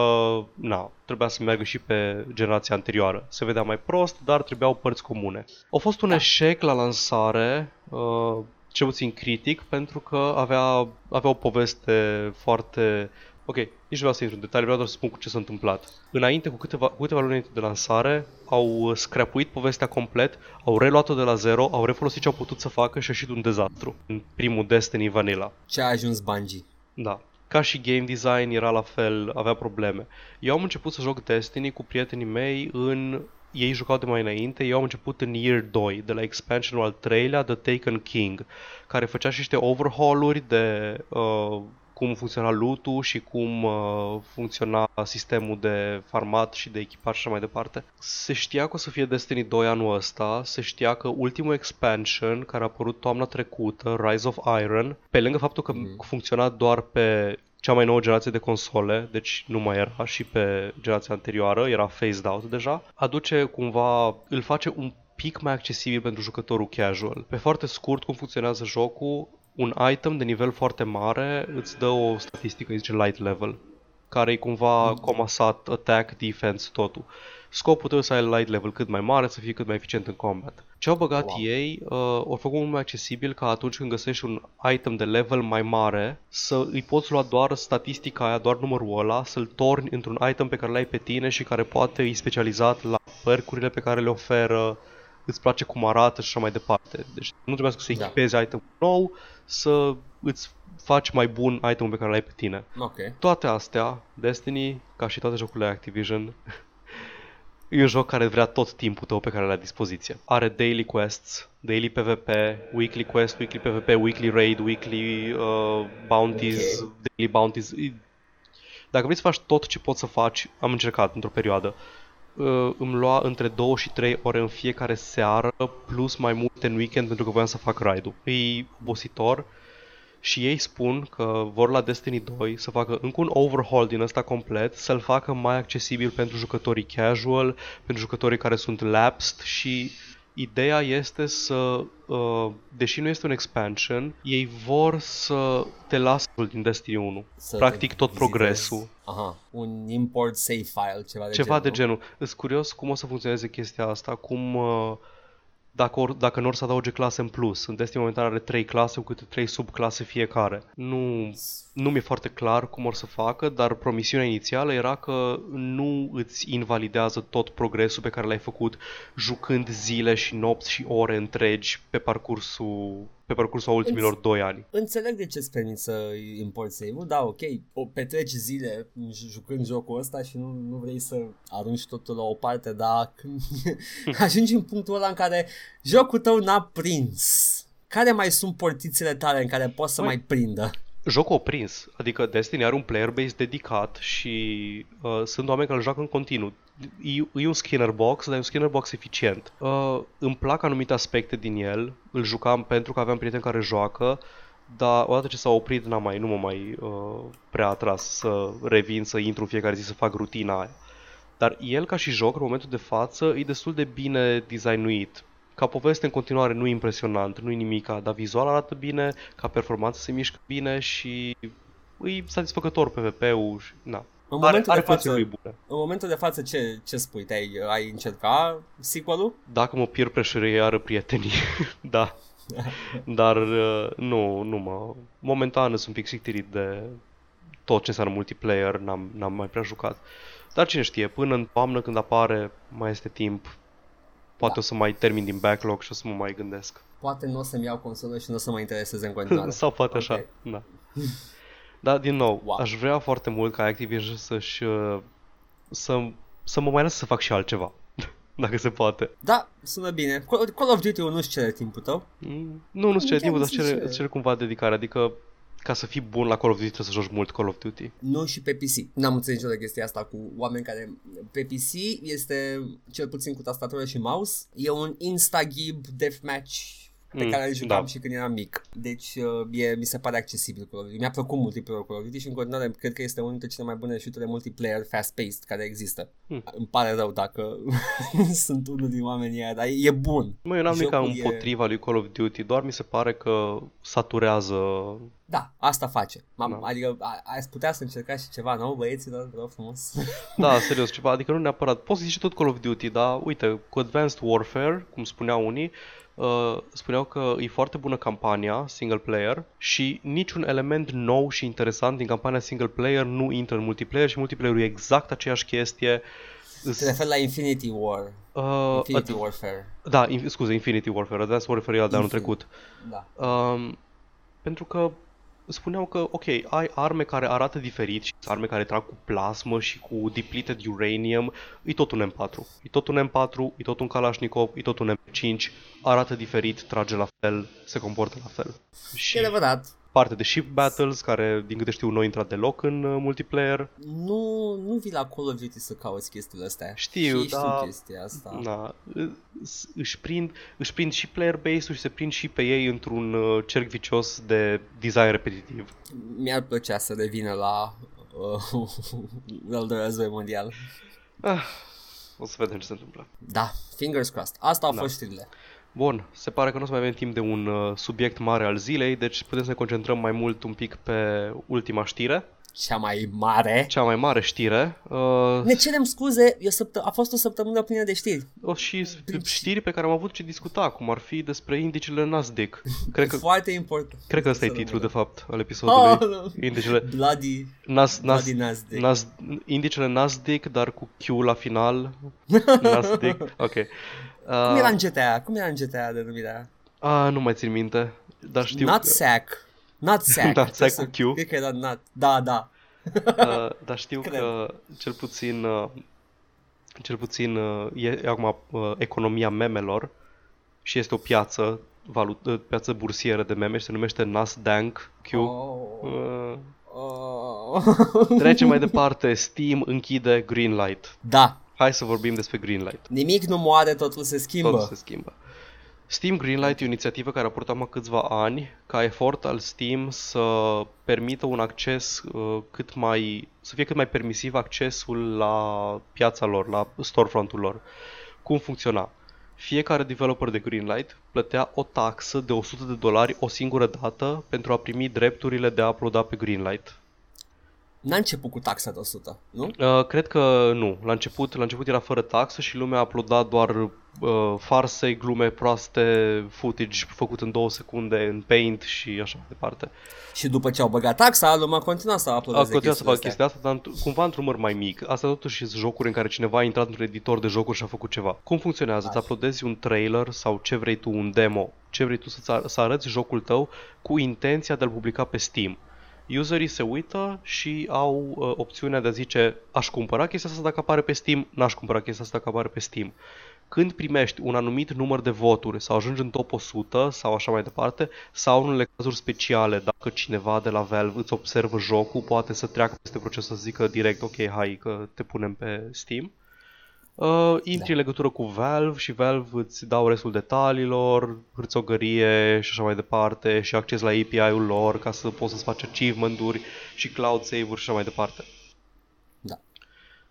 na, trebuia să meargă și pe generația anterioară. Se vedea mai prost, dar trebuiau părți comune. A fost un Da. eșec la lansare, uh, cel puțin critic, pentru că avea, avea o poveste foarte... Ok, nici nu vreau să intru în detalii, vreau doar să spun cu ce s-a întâmplat. Înainte, cu câteva, cu câteva luni înainte de lansare, au scrapuit povestea complet, au reluat-o de la zero, au refolosit ce au putut să facă și a ieșit un dezastru în primul Destiny Vanilla. Ce a ajuns Bungie. Da. Ca și game design era la fel, avea probleme. Eu am început să joc Destiny cu prietenii mei în... Ei jucau de mai înainte, eu am început în Year 2, de la expansionul al treilea, The Taken King, care făcea și niște overhaul-uri de uh, cum funcționa loot și cum uh, funcționa sistemul de farmat și de echipaj și așa mai departe. Se știa că o să fie Destiny 2 anul ăsta, se știa că ultimul expansion care a apărut toamna trecută, Rise of Iron, pe lângă faptul că Mhm. funcționa doar pe cea mai nouă generație de console, deci nu mai era și pe generația anterioară, era phased out deja, aduce cumva, îl face un pic mai accesibil pentru jucătorul casual. Pe foarte scurt, cum funcționează jocul, un item de nivel foarte mare îți dă o statistică, îi zice light level, care e cumva comasat attack, defense, totul. Scopul trebuie să ai light level cât mai mare, să fie cât mai eficient în combat. Ce au băgat Wow. ei, uh, au făcut mult mai accesibil ca atunci când găsești un item de level mai mare, să îi poți lua doar statistica aia, doar numărul ăla, să-l torni într-un item pe care l-ai pe tine și care poate e specializat la percurile pe care le oferă, îți place cum arată și așa mai departe. Deci nu trebuie să Da. echipezi item nou, să îți faci mai bun itemul pe care l-ai pe tine. Ok. Toate astea, Destiny, ca și toate jocurile Activision, e un joc care vrea tot timpul tău pe care l-ai la dispoziție. Are daily quests, daily PvP, weekly quest, weekly PvP, weekly raid, weekly uh, bounties, Ok. daily bounties. E- Dacă vrei să faci tot ce poți să faci, am încercat într-o perioadă, uh, îmi lua între 2 și 3 ore în fiecare seară, plus mai multe în weekend pentru că voiam să fac raid-ul. E obositor și ei spun că vor la Destiny 2 să facă încă un overhaul din ăsta complet, să-l facă mai accesibil pentru jucătorii casual, pentru jucătorii care sunt lapsed și ideea este să, uh, deși nu este un expansion, ei vor să te lasă din Destiny 1. Să Practic te tot vizitezi. progresul. Aha, un import save file, ceva de Ceva de genul. genul. Îs curios cum o să funcționeze chestia asta, cum uh, dacă, or, dacă nu or să adauge clase în plus. În Destiny momentan are 3 clase cu câte 3 subclase fiecare. Nu nu mi-e foarte clar cum or să facă, dar promisiunea inițială era că nu îți invalidează tot progresul pe care l-ai făcut jucând zile și nopți și ore întregi pe parcursul pe parcursul ultimilor 2 ani. Înțeleg de ce îți permit să import save-ul, da, ok, o petreci zile jucând jocul ăsta și nu, nu vrei să arunci totul la o parte, dar când ajungi în punctul ăla în care jocul tău n-a prins, care mai sunt portițele tale în care poți să Băi, mai prindă? Jocul oprins, adică Destiny are un player base dedicat și uh, sunt oameni care îl joacă în continuu. E, e un skinner box, dar e un skinner box eficient. Uh, îmi plac anumite aspecte din el, îl jucam pentru că aveam prieteni care joacă, dar odată ce s-a oprit n-am mai, nu mă mai uh, prea atras să revin, să intru în fiecare zi să fac rutina aia. Dar el ca și joc, în momentul de față, e destul de bine designuit ca poveste în continuare nu e impresionant, nu e nimic, dar vizual arată bine, ca performanță se mișcă bine și e satisfăcător PvP-ul și na. În are, momentul, are de față, bune. în momentul de față ce, ce spui? Te-ai, ai încercat sequel-ul? Dacă mă pierd pressure iară prietenii, da. Dar uh, nu, nu mă... Momentan sunt un pic sictirit de tot ce înseamnă multiplayer, n-am, n-am mai prea jucat. Dar cine știe, până în toamnă când apare, mai este timp, Poate da. o să mai termin din backlog și o să mă mai gândesc. Poate nu o să-mi iau consolă și nu o să mă intereseze în continuare. Sau poate okay. așa, da. Da, din nou, wow. aș vrea foarte mult ca Activision să-și uh, să, să mă mai lasă să fac și altceva. Dacă se poate. Da, sună bine. Call of Duty nu-ți cere timpul tău? Mm, nu, nu-ți cere timpul, dar cere, cere cumva dedicare. Adică ca să fii bun la Call of Duty trebuie să joci mult Call of Duty. Nu și pe PC. N-am înțeles niciodată chestia asta cu oameni care pe PC este cel puțin cu tastatură și mouse. E un instagib deathmatch pe mm, care îl jucam da. și când eram mic. Deci uh, e, mi se pare accesibil Call of Duty. Mi-a plăcut multiplayer Call of Duty și în continuare cred că este unul dintre cele mai bune shootere multiplayer fast-paced care există. Mm. Îmi pare rău dacă sunt unul din oamenii aia, dar e bun. Mă, eu n-am nimic împotriva e... lui Call of Duty, doar mi se pare că saturează da, asta face. M- da. Adică ați putea să încercați și ceva nou, băieților, vreau frumos. Da, serios, ceva, adică nu neapărat. Poți să zici tot Call of Duty, dar uite, cu Advanced Warfare, cum spuneau unii, uh, spuneau că e foarte bună campania single player și niciun element nou și interesant din campania single player nu intră în multiplayer și multiplayer e exact aceeași chestie. Se refer la Infinity War. Uh, Infinity ad- Warfare. Da, in, scuze, Infinity Warfare. Advanced Warfare e al de anul trecut. Da. Um, pentru că spuneau că, ok, ai arme care arată diferit și arme care trag cu plasmă și cu depleted uranium, e tot un M4. E tot un M4, e tot un Kalashnikov, e tot un M5, arată diferit, trage la fel, se comportă la fel. Și... E adevărat parte de ship battles, care, din câte știu, nu intrat deloc în uh, multiplayer. Nu, nu vii la Call of Duty să cauți chestiile astea. Știu, și da, știu chestia asta. Da, își prind, își prind și player base-ul și se prind și pe ei într-un uh, cerc vicios de design repetitiv. Mi-ar plăcea să revină la uh, al doilea război mondial. Ah, o să vedem ce se întâmplă. Da, fingers crossed. Asta au da. fost știrile. Bun, se pare că nu o să mai avem timp de un uh, subiect mare al zilei, deci putem să ne concentrăm mai mult un pic pe ultima știre. Cea mai mare. Cea mai mare știre. Uh... Ne cerem scuze, e săpt- a fost o săptămână plină de știri. O, și știri pe care am avut ce discuta, cum ar fi despre indicele Nasdaq. Cred că, Foarte important. Cred că ăsta e titlul, de fapt, al episodului. Oh, no. Indicele... Bloody, Nas, Nas, Bloody Nasdaq. Nas, indicele Nasdaq, dar cu Q la final. Nasdaq, ok. Uh, Cum era în GTA? Cum era în GTA denumirea? Ah, nu mai țin minte. Dar știu Not că... sack. Not sack. Not sack cu Q. Cred că era not. Da, da. uh, dar știu Cred. că cel puțin uh, cel puțin uh, e, e acum uh, economia memelor și este o piață valut, uh, piață bursieră de meme și se numește Nasdaq Q. Oh. Uh, oh. Trecem mai departe. Steam închide Greenlight. Da, Hai să vorbim despre Greenlight. Nimic nu moare, totul se schimbă. Totul se schimbă. Steam Greenlight e o inițiativă care a purtat acum câțiva ani ca efort al Steam să permită un acces uh, cât mai, să fie cât mai permisiv accesul la piața lor, la storefront-ul lor. Cum funcționa? Fiecare developer de Greenlight plătea o taxă de 100 de dolari o singură dată pentru a primi drepturile de a uploada pe Greenlight. N-a început cu taxa de 100, nu? Uh, cred că nu. La început, la început era fără taxă și lumea a uploadat doar uh, farse, glume proaste, footage făcut în două secunde în Paint și așa mai departe. Și după ce au băgat taxa, lumea continua să A uploadeze continuat să facă chestiile chestia asta, dar într- cumva într-un număr mai mic. Asta totuși sunt jocuri în care cineva a intrat într-un editor de jocuri și a făcut ceva. Cum funcționează? Îți Așa. uploadezi un trailer sau ce vrei tu, un demo, ce vrei tu să-ți ar- să arăți jocul tău cu intenția de a-l publica pe Steam. Userii se uită și au uh, opțiunea de a zice aș cumpăra chestia asta dacă apare pe Steam, n-aș cumpăra chestia asta dacă apare pe Steam. Când primești un anumit număr de voturi sau ajungi în top 100 sau așa mai departe, sau în unele cazuri speciale, dacă cineva de la Valve îți observă jocul, poate să treacă peste proces să zică direct ok, hai că te punem pe Steam. Uh, intri Da. în legătură cu Valve și Valve îți dau restul detaliilor, hârțogărie și așa mai departe și acces la API-ul lor ca să poți să-ți faci achievement-uri și cloud save-uri și așa mai departe. Da.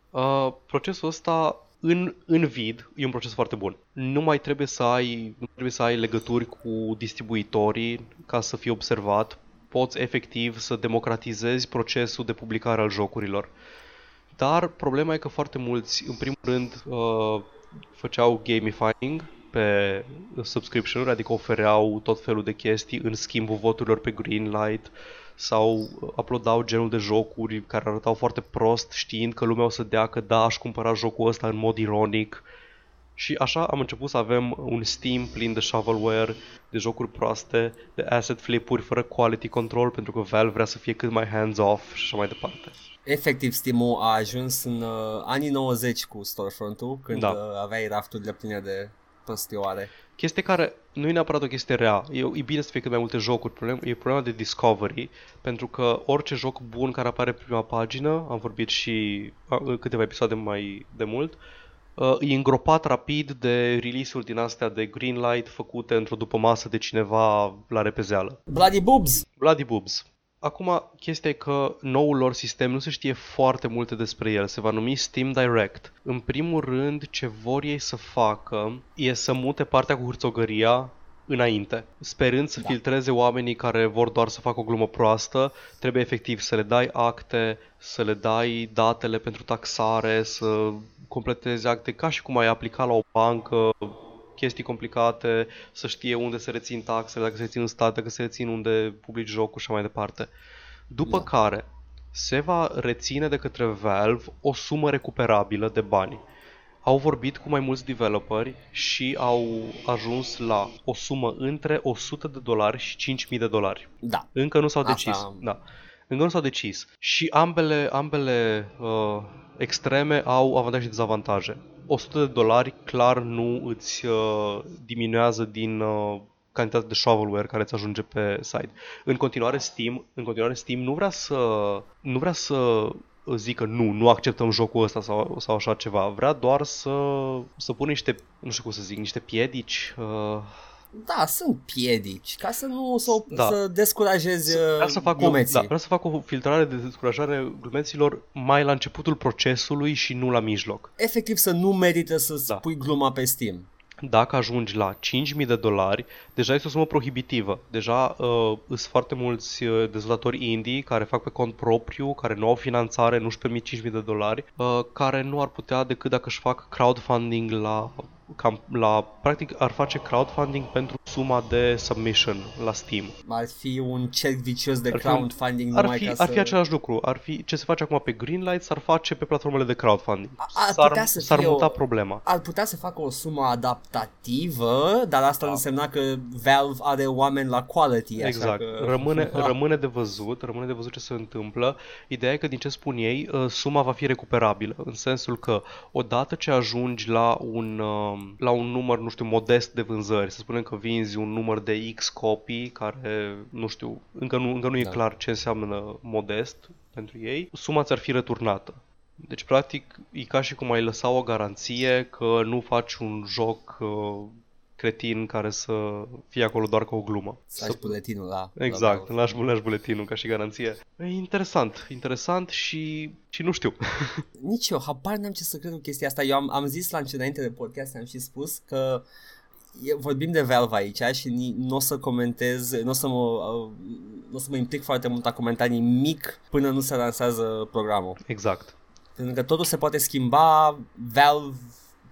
Uh, procesul ăsta în, în vid e un proces foarte bun. Nu mai trebuie să ai, nu trebuie să ai legături cu distribuitorii ca să fii observat. Poți efectiv să democratizezi procesul de publicare al jocurilor. Dar problema e că foarte mulți, în primul rând, uh, făceau gamifying pe subscription-uri, adică ofereau tot felul de chestii în schimbul voturilor pe Greenlight sau uploadau genul de jocuri care arătau foarte prost știind că lumea o să dea că da, aș cumpăra jocul ăsta în mod ironic și așa am început să avem un Steam plin de shovelware, de jocuri proaste, de asset flip-uri fără quality control pentru că Valve vrea să fie cât mai hands-off și așa mai departe. Efectiv, Steam-ul a ajuns în uh, anii 90 cu storefront-ul, când Da. uh, aveai rafturile pline de prostioare. Chestie care nu e neapărat o chestie rea. E, e bine să fie cât mai multe jocuri. Problem, e problema de discovery, pentru că orice joc bun care apare pe prima pagină, am vorbit și a, în câteva episoade mai de mult, uh, e îngropat rapid de release-uri din astea de Greenlight făcute într-o după masă de cineva la repezeală. Bloody Boobs! Bloody Boobs. Acum, chestia e că noul lor sistem nu se știe foarte multe despre el. Se va numi Steam Direct. În primul rând, ce vor ei să facă e să mute partea cu hârțogăria înainte, sperând să Da. filtreze oamenii care vor doar să facă o glumă proastă, trebuie efectiv să le dai acte, să le dai datele pentru taxare, să completezi acte ca și cum ai aplica la o bancă, chestii complicate, să știe unde se rețin taxele, dacă se rețin în stat, dacă se rețin unde publici jocul și așa mai departe. După Da. care se va reține de către Valve o sumă recuperabilă de bani. Au vorbit cu mai mulți developeri și au ajuns la o sumă între 100 de dolari și 5000 de dolari. Da. Încă nu s-au Asta- decis. Da. Încă nu s-au decis. Și ambele, ambele uh, extreme au avantaje și dezavantaje. 100 de dolari clar nu îți uh, diminuează din uh, cantitatea de shovelware care îți ajunge pe site. În continuare Steam, în continuare Steam nu vrea să nu vrea să zică nu, nu acceptăm jocul ăsta sau, sau așa ceva. Vrea doar să, să pună niște, nu știu cum să zic, niște piedici uh, Da, sunt piedici, ca să nu să, Da. să descurajezi Vreau uh, să, fac o, glumeții. da, vreau să fac o filtrare de descurajare glumeților mai la începutul procesului și nu la mijloc. Efectiv să nu merită să Da. pui gluma pe Steam. Dacă ajungi la 5.000 de dolari, deja este o sumă prohibitivă. Deja uh, sunt foarte mulți uh, dezvoltatori indie care fac pe cont propriu, care nu au finanțare, nu-și permit 5.000 de dolari, uh, care nu ar putea decât dacă își fac crowdfunding la, cam, la... Practic ar face crowdfunding pentru suma de submission la Steam. Ar fi un cerc vicios de Ar fi un- crowdfunding Ar numai fi, ca ar să... fi același lucru. Ar fi ce se face acum pe Greenlight, s-ar face pe platformele de crowdfunding. A- ar S-ar, putea să s-ar fie muta o- problema. Ar putea să facă o sumă adaptativă, dar asta Da. însemna că Valve are oameni la quality, așa Exact. că... Rămâne, rămâne de văzut, rămâne de văzut ce se întâmplă. Ideea e că din ce spun ei, uh, suma va fi recuperabilă, în sensul că odată ce ajungi la un, uh, la un număr, nu știu, modest de vânzări, să spunem că vinzi un număr de X copii care, nu știu, încă nu, încă nu e Da. clar ce înseamnă modest pentru ei, suma ți-ar fi returnată. Deci, practic, e ca și cum ai lăsa o garanție că nu faci un joc uh, cretin care să fie acolo doar ca o glumă. Să lași buletinul la... la Exact, Valve. lași, lași buletinul ca și garanție. E interesant, interesant și, și nu știu. Nici eu, habar n-am ce să cred cu chestia asta. Eu am, am zis la înainte de podcast, am și spus că e, vorbim de Valve aici și nu o să comentez, nu o să mă, uh, n-o să mă implic foarte mult a comenta nimic până nu se lansează programul. Exact. Pentru că totul se poate schimba, Valve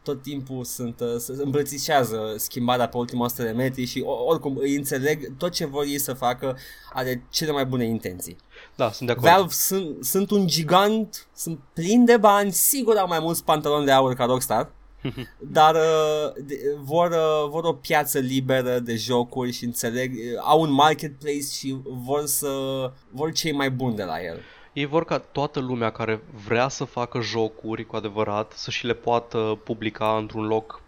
tot timpul sunt, uh, se îmbrățișează schimbarea pe ultima 100 de metri și oricum îi înțeleg tot ce vor ei să facă are cele mai bune intenții. Da, sunt de acord. Valve sunt, sunt un gigant, sunt plini de bani, sigur au mai mulți pantaloni de aur ca Rockstar, dar uh, de, vor, uh, vor o piață liberă de jocuri și înțeleg, uh, au un marketplace și vor să vor cei mai buni de la el. Ei vor ca toată lumea care vrea să facă jocuri cu adevărat să și le poată publica într-un loc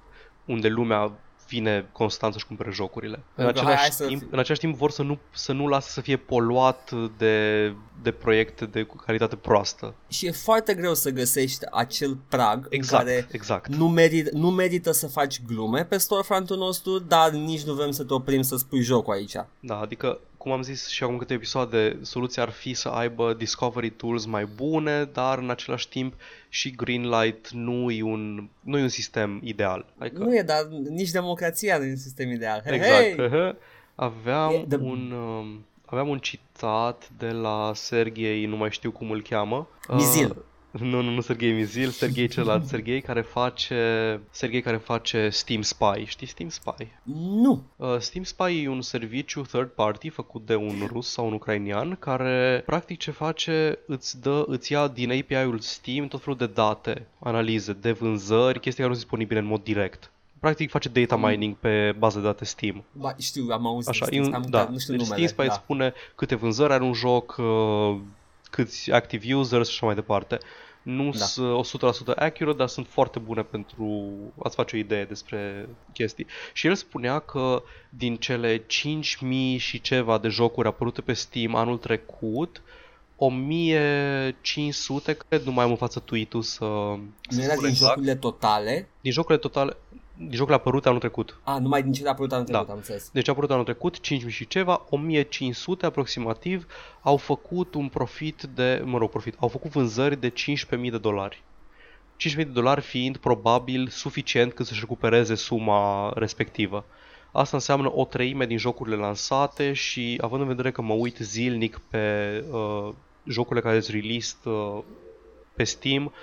unde lumea vine constant să-și cumpere jocurile. În același, timp, în același timp vor să nu, să nu lasă să fie poluat de, de proiecte de calitate proastă. Și e foarte greu să găsești acel prag exact, în care exact. Nu, merit, nu merită să faci glume pe storefront-ul nostru, dar nici nu vrem să te oprim să spui jocul aici. Da, adică cum am zis și acum câte episoade, soluția ar fi să aibă discovery tools mai bune, dar în același timp și Greenlight nu e un, nu e un sistem ideal. Adică... Nu e, dar nici democrația nu e un sistem ideal. Hey, exact. Hey! Aveam the... un... Um, aveam un citat de la Sergei, nu mai știu cum îl cheamă. Mizil. Uh, nu, nu, nu Sergei Mizil, Sergei celălalt, Sergei care face Sergei care face Steam Spy. Știi Steam Spy? Nu. Uh, Steam Spy e un serviciu third party făcut de un rus sau un ucrainian care practic ce face îți dă, îți ia din API-ul Steam tot felul de date, analize, de vânzări, chestii care nu sunt disponibile în mod direct practic face data mining pe bază de date Steam. Ba, știu, am auzit. Așa, Steam, am, da. nu știu deci numele. Steam Spy da. spune câte vânzări are un joc, uh, câți active users și așa mai departe. Nu da. sunt 100% accurate, dar sunt foarte bune pentru a-ți face o idee despre chestii. Și el spunea că din cele 5000 și ceva de jocuri apărute pe Steam anul trecut, 1500, cred, nu mai am în față tweet-ul să... Nu era din exact. jocurile totale? Din jocurile totale, din jocurile apărute anul trecut. A, numai din cele apărute anul trecut, da. am înțeles. Deci a apărut anul trecut, 5.000 și ceva, 1.500 aproximativ au făcut un profit de, mă rog, profit, au făcut vânzări de 15.000 de dolari. 5.000 de dolari fiind probabil suficient cât să-și recupereze suma respectivă. Asta înseamnă o treime din jocurile lansate și având în vedere că mă uit zilnic pe uh, jocurile care sunt released uh, pe Steam,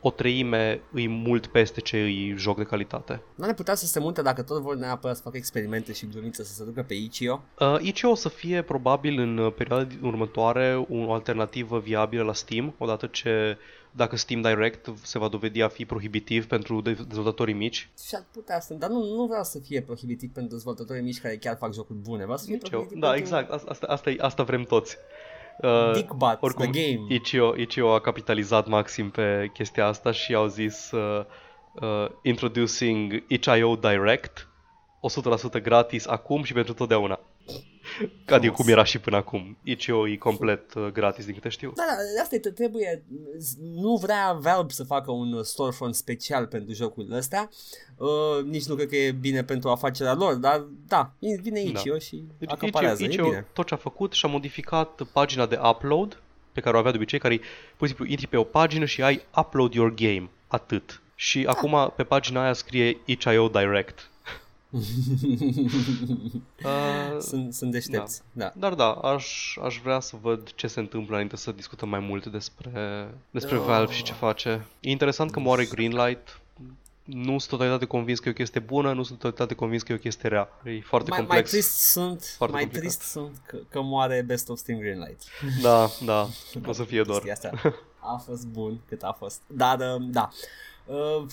o treime îi mult peste ce îi joc de calitate. Nu ne putea să se munte dacă tot vor neapărat să facă experimente și glumițe să se ducă pe Itch.io? Uh, Itch.io o să fie probabil în perioada următoare o alternativă viabilă la Steam, odată ce dacă Steam Direct se va dovedi a fi prohibitiv pentru dezvoltatorii mici. Și ar putea să, dar nu, nu vreau să fie prohibitiv pentru dezvoltatorii mici care chiar fac jocuri bune, vreau să fie Nici prohibitiv eu. Da, pentru... exact, asta, asta, asta vrem toți. Uh, Dick Butts, oricum, the game. Ichio, Ichio a capitalizat maxim pe chestia asta și au zis uh, uh, Introducing Itch.io Direct 100% gratis acum și pentru totdeauna. Adică cum era și până acum. Itch.io e complet uh, gratis din câte știu. Da, da, asta e, trebuie, nu vrea Valve să facă un storefront special pentru jocurile astea, uh, nici nu cred că e bine pentru afacerea lor, dar da, vine Itch.io da. și deci, acaparează, Itch.io, e bine. tot ce a făcut și-a modificat pagina de upload pe care o avea de obicei, care pur și simplu intri pe o pagină și ai upload your game, atât. Și da. acum pe pagina aia scrie itch.io Direct uh, sunt, sunt deștepți, da. da. Dar da, aș, aș vrea să văd ce se întâmplă înainte să discutăm mai mult despre, despre oh. Valve și ce face. E interesant că moare Greenlight. Nu sunt totalitate convins că e o chestie bună, nu sunt totalitate convins că e o chestie rea. E foarte mai, complex. Mai trist sunt, foarte mai complicat. trist sunt că, că moare Best of Steam Greenlight. Da, da, o să fie doar. Asta a fost bun cât a fost. Dar, da. Uh,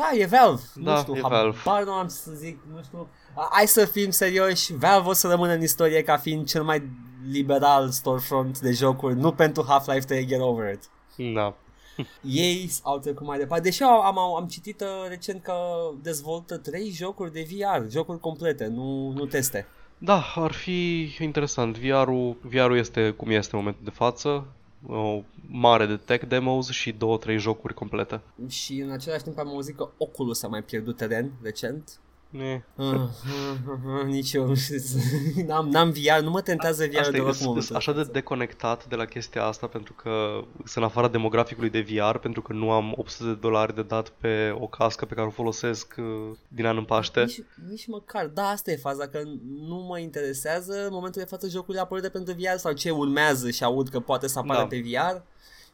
da, e Valve. Da, nu știu, e Valve. Bar nu am să zic, nu știu. Hai să fim serioși, Valve o să rămână în istorie ca fiind cel mai liberal storefront de jocuri, nu pentru Half-Life 3 Get Over It. Da. Ei au trecut mai departe. Deși am, am, am citit uh, recent că dezvoltă trei jocuri de VR, jocuri complete, nu, nu teste. Da, ar fi interesant. VR-ul, VR-ul este cum este în momentul de față o mare de tech demos și două, trei jocuri complete. Și în același timp am auzit că Oculus a mai pierdut teren recent. Ne. Nici eu nu știu. N-am, n-am VR, nu mă tentează VR Asta e, deloc în sunt momentul așa de deconectat de la chestia asta pentru că sunt în afara demograficului de VR pentru că nu am 800 de dolari de dat pe o cască pe care o folosesc uh, din an în Paște. Nici, nici măcar, da, asta e faza, că nu mă interesează în momentul de față jocurile apărute pentru VR sau ce urmează și aud că poate să apară Da. pe VR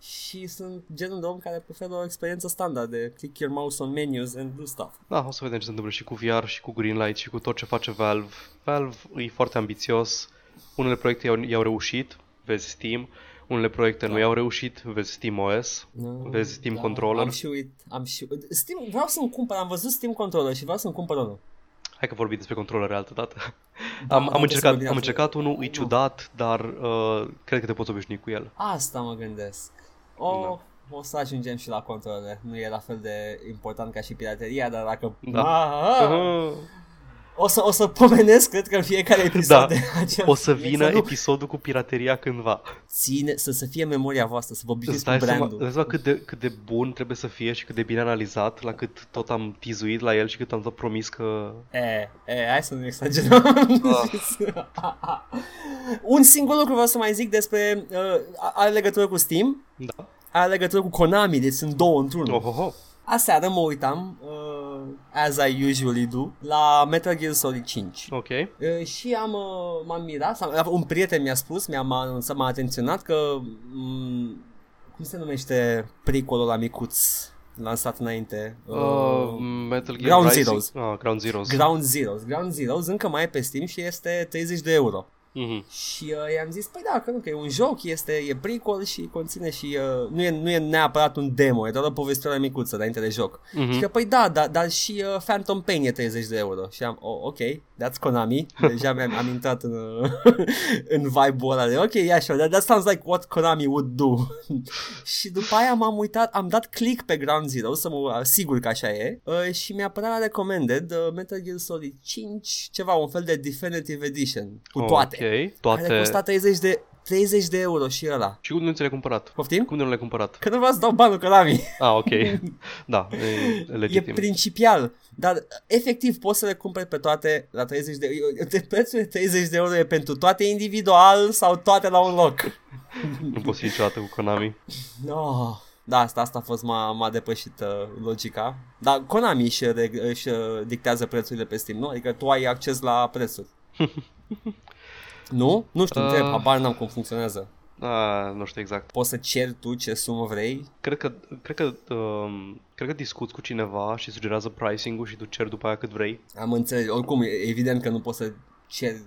și sunt genul de om care preferă o experiență standard de click your mouse on menus and do stuff. Da, o să vedem ce se întâmplă și cu VR și cu Greenlight și cu tot ce face Valve. Valve e foarte ambițios. Unele proiecte i-au, i-au reușit, vezi Steam. Unele proiecte nu i-au reușit, vezi Steam OS. Nu, Vezi Steam da, Controller? Am și uit, am și Steam, vreau să-mi cumpăr, am văzut Steam Controller și vreau să-mi cumpăr unul. Hai că vorbim despre controlere altă dată. Da, am, putem am, să încercat, vorbim am despre- încercat unul, e Nu. ciudat, dar uh, cred că te poți obișnui cu el. Asta mă gândesc. O, Da. o să ajungem și la controle. Nu e la fel de important ca și pirateria, dar dacă... Da. Ah, Uh, o, să, o să pomenesc, cred că în fiecare episod Da. de acel o să subiect, vină nu episodul cu pirateria cândva. ține, să, să fie memoria voastră, să vă Îți obișnuiți cu dai seama, brandul. îți dai seama cât, de, cât de bun trebuie să fie și cât de bine analizat, la cât tot am tizuit la el și cât am tot promis că... E, e, hai să nu exagerăm. Un singur lucru vreau să mai zic despre... Uh, are legătură cu Steam, Da. are legătură cu Konami, deci sunt două într-unul. Oh, oh, oh. Aseară mă uitam, uh, as I usually do, la Metal Gear Solid 5. Ok. Uh, și am, uh, m-am mirat, sau- un prieten mi-a spus, mi-a m-a anunțat, m-a atenționat că, m- cum se numește prequelul la micuț, lansat înainte? Uh, Metal Gear Ground Rising? Zeroes. Ah, Ground Zeroes. Ground Zeroes. Ground Zeroes încă mai e pe Steam și este 30 de euro. Mhm. Și uh, i-am zis, păi da, că nu, că e un joc, este, e prequel și conține și, uh, nu, e, nu e neapărat un demo, e doar o povestire micuță înainte de joc. Mhm. Și că, păi da, da, dar și uh, Phantom Pain e 30 de euro. Și am, oh, ok, that's Konami. Deja mi-am am intrat în, uh, în vibe-ul ăla de, ok, yeah, sure, that, that sounds like what Konami would do. și după aia m-am uitat, am dat click pe Ground Zero să mă asigur că așa e uh, și mi-a apărat la recommended uh, Metal Gear Solid 5, ceva, un fel de Definitive Edition, cu toate. Ok. Care Toate... costa 30 de, 30 de euro și ăla. Și cum nu ți le-ai cumpărat? Poftim? Cum de nu le-ai cumpărat? Că nu vreau să dau banul Konami. Ah, ok. da, e, e E legitim. principial, dar efectiv poți să le cumperi pe toate la 30 de euro. De prețul de 30 de euro e pentru toate individual sau toate la un loc. Nu poți fi niciodată cu Konami. No. Da, asta, asta a fost, m-a, m-a depășit uh, logica. Dar Konami își, reg- își uh, dictează prețurile pe Steam, nu? Adică tu ai acces la prețuri. nu? Nu știu, Uh. întreb, habar n-am cum funcționează. Ah, nu știu exact. Poți să ceri tu ce sumă vrei? Cred că, cred că, um, cred că discuți cu cineva și sugerează pricing-ul și tu ceri după aia cât vrei. Am înțeles. Oricum, e evident că nu poți să ceri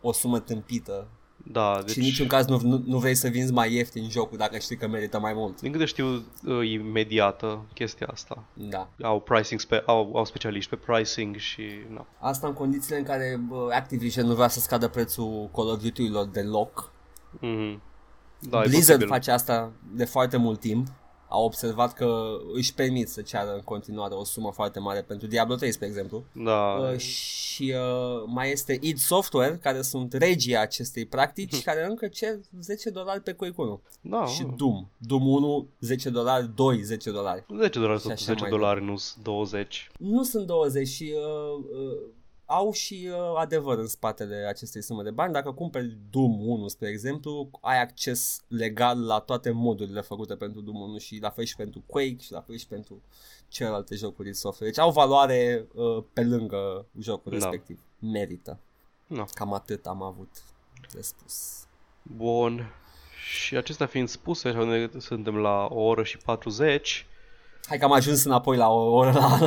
o sumă tâmpită Da, Deci... deci... Și în niciun caz nu, nu, nu vrei să vinzi mai ieftin jocul dacă știi că merită mai mult. Din câte știu, e imediată chestia asta. Da. Au pricing, spe- au, au specialiști pe pricing și... Na. Asta în condițiile în care bă, Activision nu vrea să scadă prețul Call of Duty-urilor deloc. Mm-hmm. Da, e Blizzard posibil. face asta de foarte mult timp. Au observat că își permit să ceară în continuare o sumă foarte mare pentru Diablo 3, spre exemplu. Da, Uh, și uh, mai este id Software, care sunt regii acestei practici, care încă cer 10 dolari pe Quake 1. da. Și Doom. Doom 1, 10 dolari, 2, 10 dolari. 10 dolari Și sau așa 10 mai dolari, nu 20. Nu sunt 20 și uh, uh, au și uh, adevăr în spatele acestei sume de bani. Dacă cumperi Doom 1, spre exemplu, ai acces legal la toate modurile făcute pentru Doom 1 și la fel și pentru Quake și la fel și pentru celelalte jocuri din software. Deci au valoare uh, pe lângă jocul Da. respectiv. Merită. Da. Cam atât am avut de spus. Bun. Și acestea fiind spuse, așa unde suntem la o oră și 40, Hai că am ajuns înapoi la o oră la, la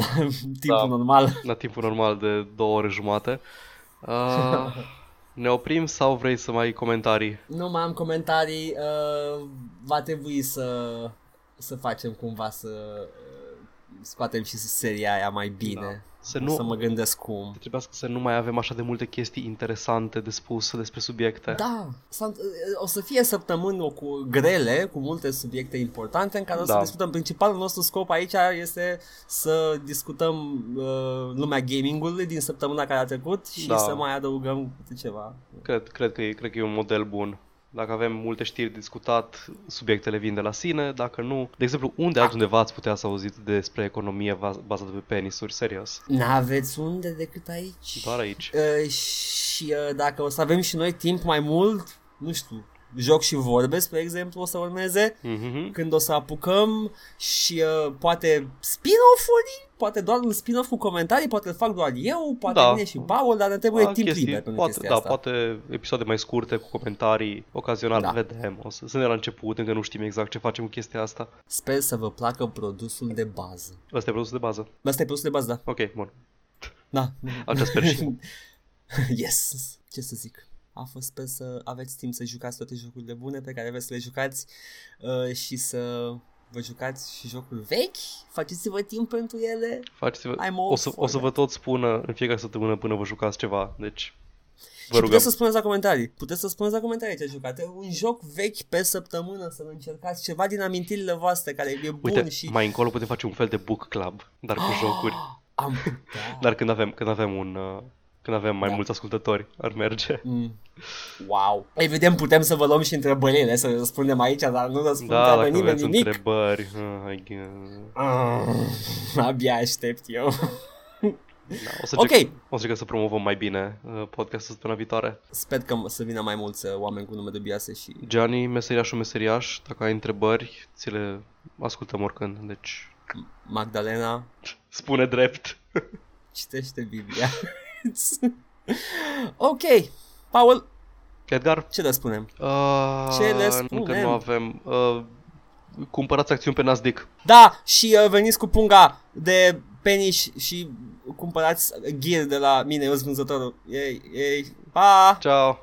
timpul Da. normal. la timpul normal de două ore jumate. Uh, ne oprim sau vrei să mai ai comentarii? Nu mai am comentarii. Uh, va trebui să, să facem cumva să uh, scoatem și seria aia mai bine. Da. Să Să, nu- să mă gândesc cum. Trebuiască să nu mai avem așa de multe chestii interesante de spus despre subiecte. Da, sunt- o să fie săptămâni cu grele, cu multe subiecte importante în care o să Da. discutăm. Principalul nostru scop aici este să discutăm uh, lumea gamingului din săptămâna care a trecut și Da. să mai adăugăm câte ceva. Cred, cred, că e, cred că e un model bun. Dacă avem multe știri de discutat, subiectele vin de la sine. Dacă nu, de exemplu, unde altundeva ați putea să auziți despre economie va- bazată pe penisuri? Serios. N-aveți unde decât aici. Doar aici. Uh, și uh, dacă o să avem și noi timp mai mult, nu știu, joc și vorbe, spre exemplu, o să urmeze, Mhm. când o să apucăm și uh, poate spin-off-uri, poate doar un spin-off cu comentarii, poate îl fac doar eu, poate Da. vine și Paul, dar ne trebuie Da, timp chestii, liber pentru poate, chestia da, asta. poate episoade mai scurte cu comentarii, ocazional, Da. vedem. O să suntem la început, încă nu știm exact ce facem cu chestia asta. Sper să vă placă produsul de bază. Ăsta e produsul de bază. Asta e produsul de bază, da. Ok, bun. Da. Așa sper și eu. yes. Ce să zic. A fost sper să aveți timp să jucați toate jocurile bune pe care vreți să le jucați uh, și să vă jucați și jocuri vechi. Faceți-vă timp pentru ele. Faceți-vă, I'm all o, să, for o să vă that. tot spună în fiecare săptămână până vă jucați ceva, deci vă și rugăm. puteți să spuneți la comentarii. Puteți să spuneți la comentarii ce jucat. Un joc vechi pe săptămână să încercați ceva din amintirile voastre care e bun Uite, și mai încolo putem face un fel de book club, dar cu jocuri. am putea. Dar când avem, când avem un... Uh, când avem mai Da. mulți ascultători, ar merge. Mm. Wow. Evident putem să vă luăm și întrebările, să răspundem aici, dar nu răspunde Da, dacă nimeni aveți nimic. întrebări. Uh, I guess. Ah, abia aștept eu. da, o, să Ok. încerc, o să încercăm să promovăm mai bine uh, podcastul săptămâna viitoare. Sper că să vină mai mulți uh, oameni cu nume dubioase și... Gianni, meseriașul meseriaș, dacă ai întrebări, ți le ascultăm oricând, deci Magdalena spune drept. citește Biblia. ok. Paul, Edgar? ce le spunem? Uh, Ce le Încă spunem? nu avem. Uh, cumpărați acțiuni pe Nasdaq. Da, și uh, veniți cu punga de penis și cumpărați gear de la mine, eu sunt vânzătorul. Ei, ei, pa! Ciao!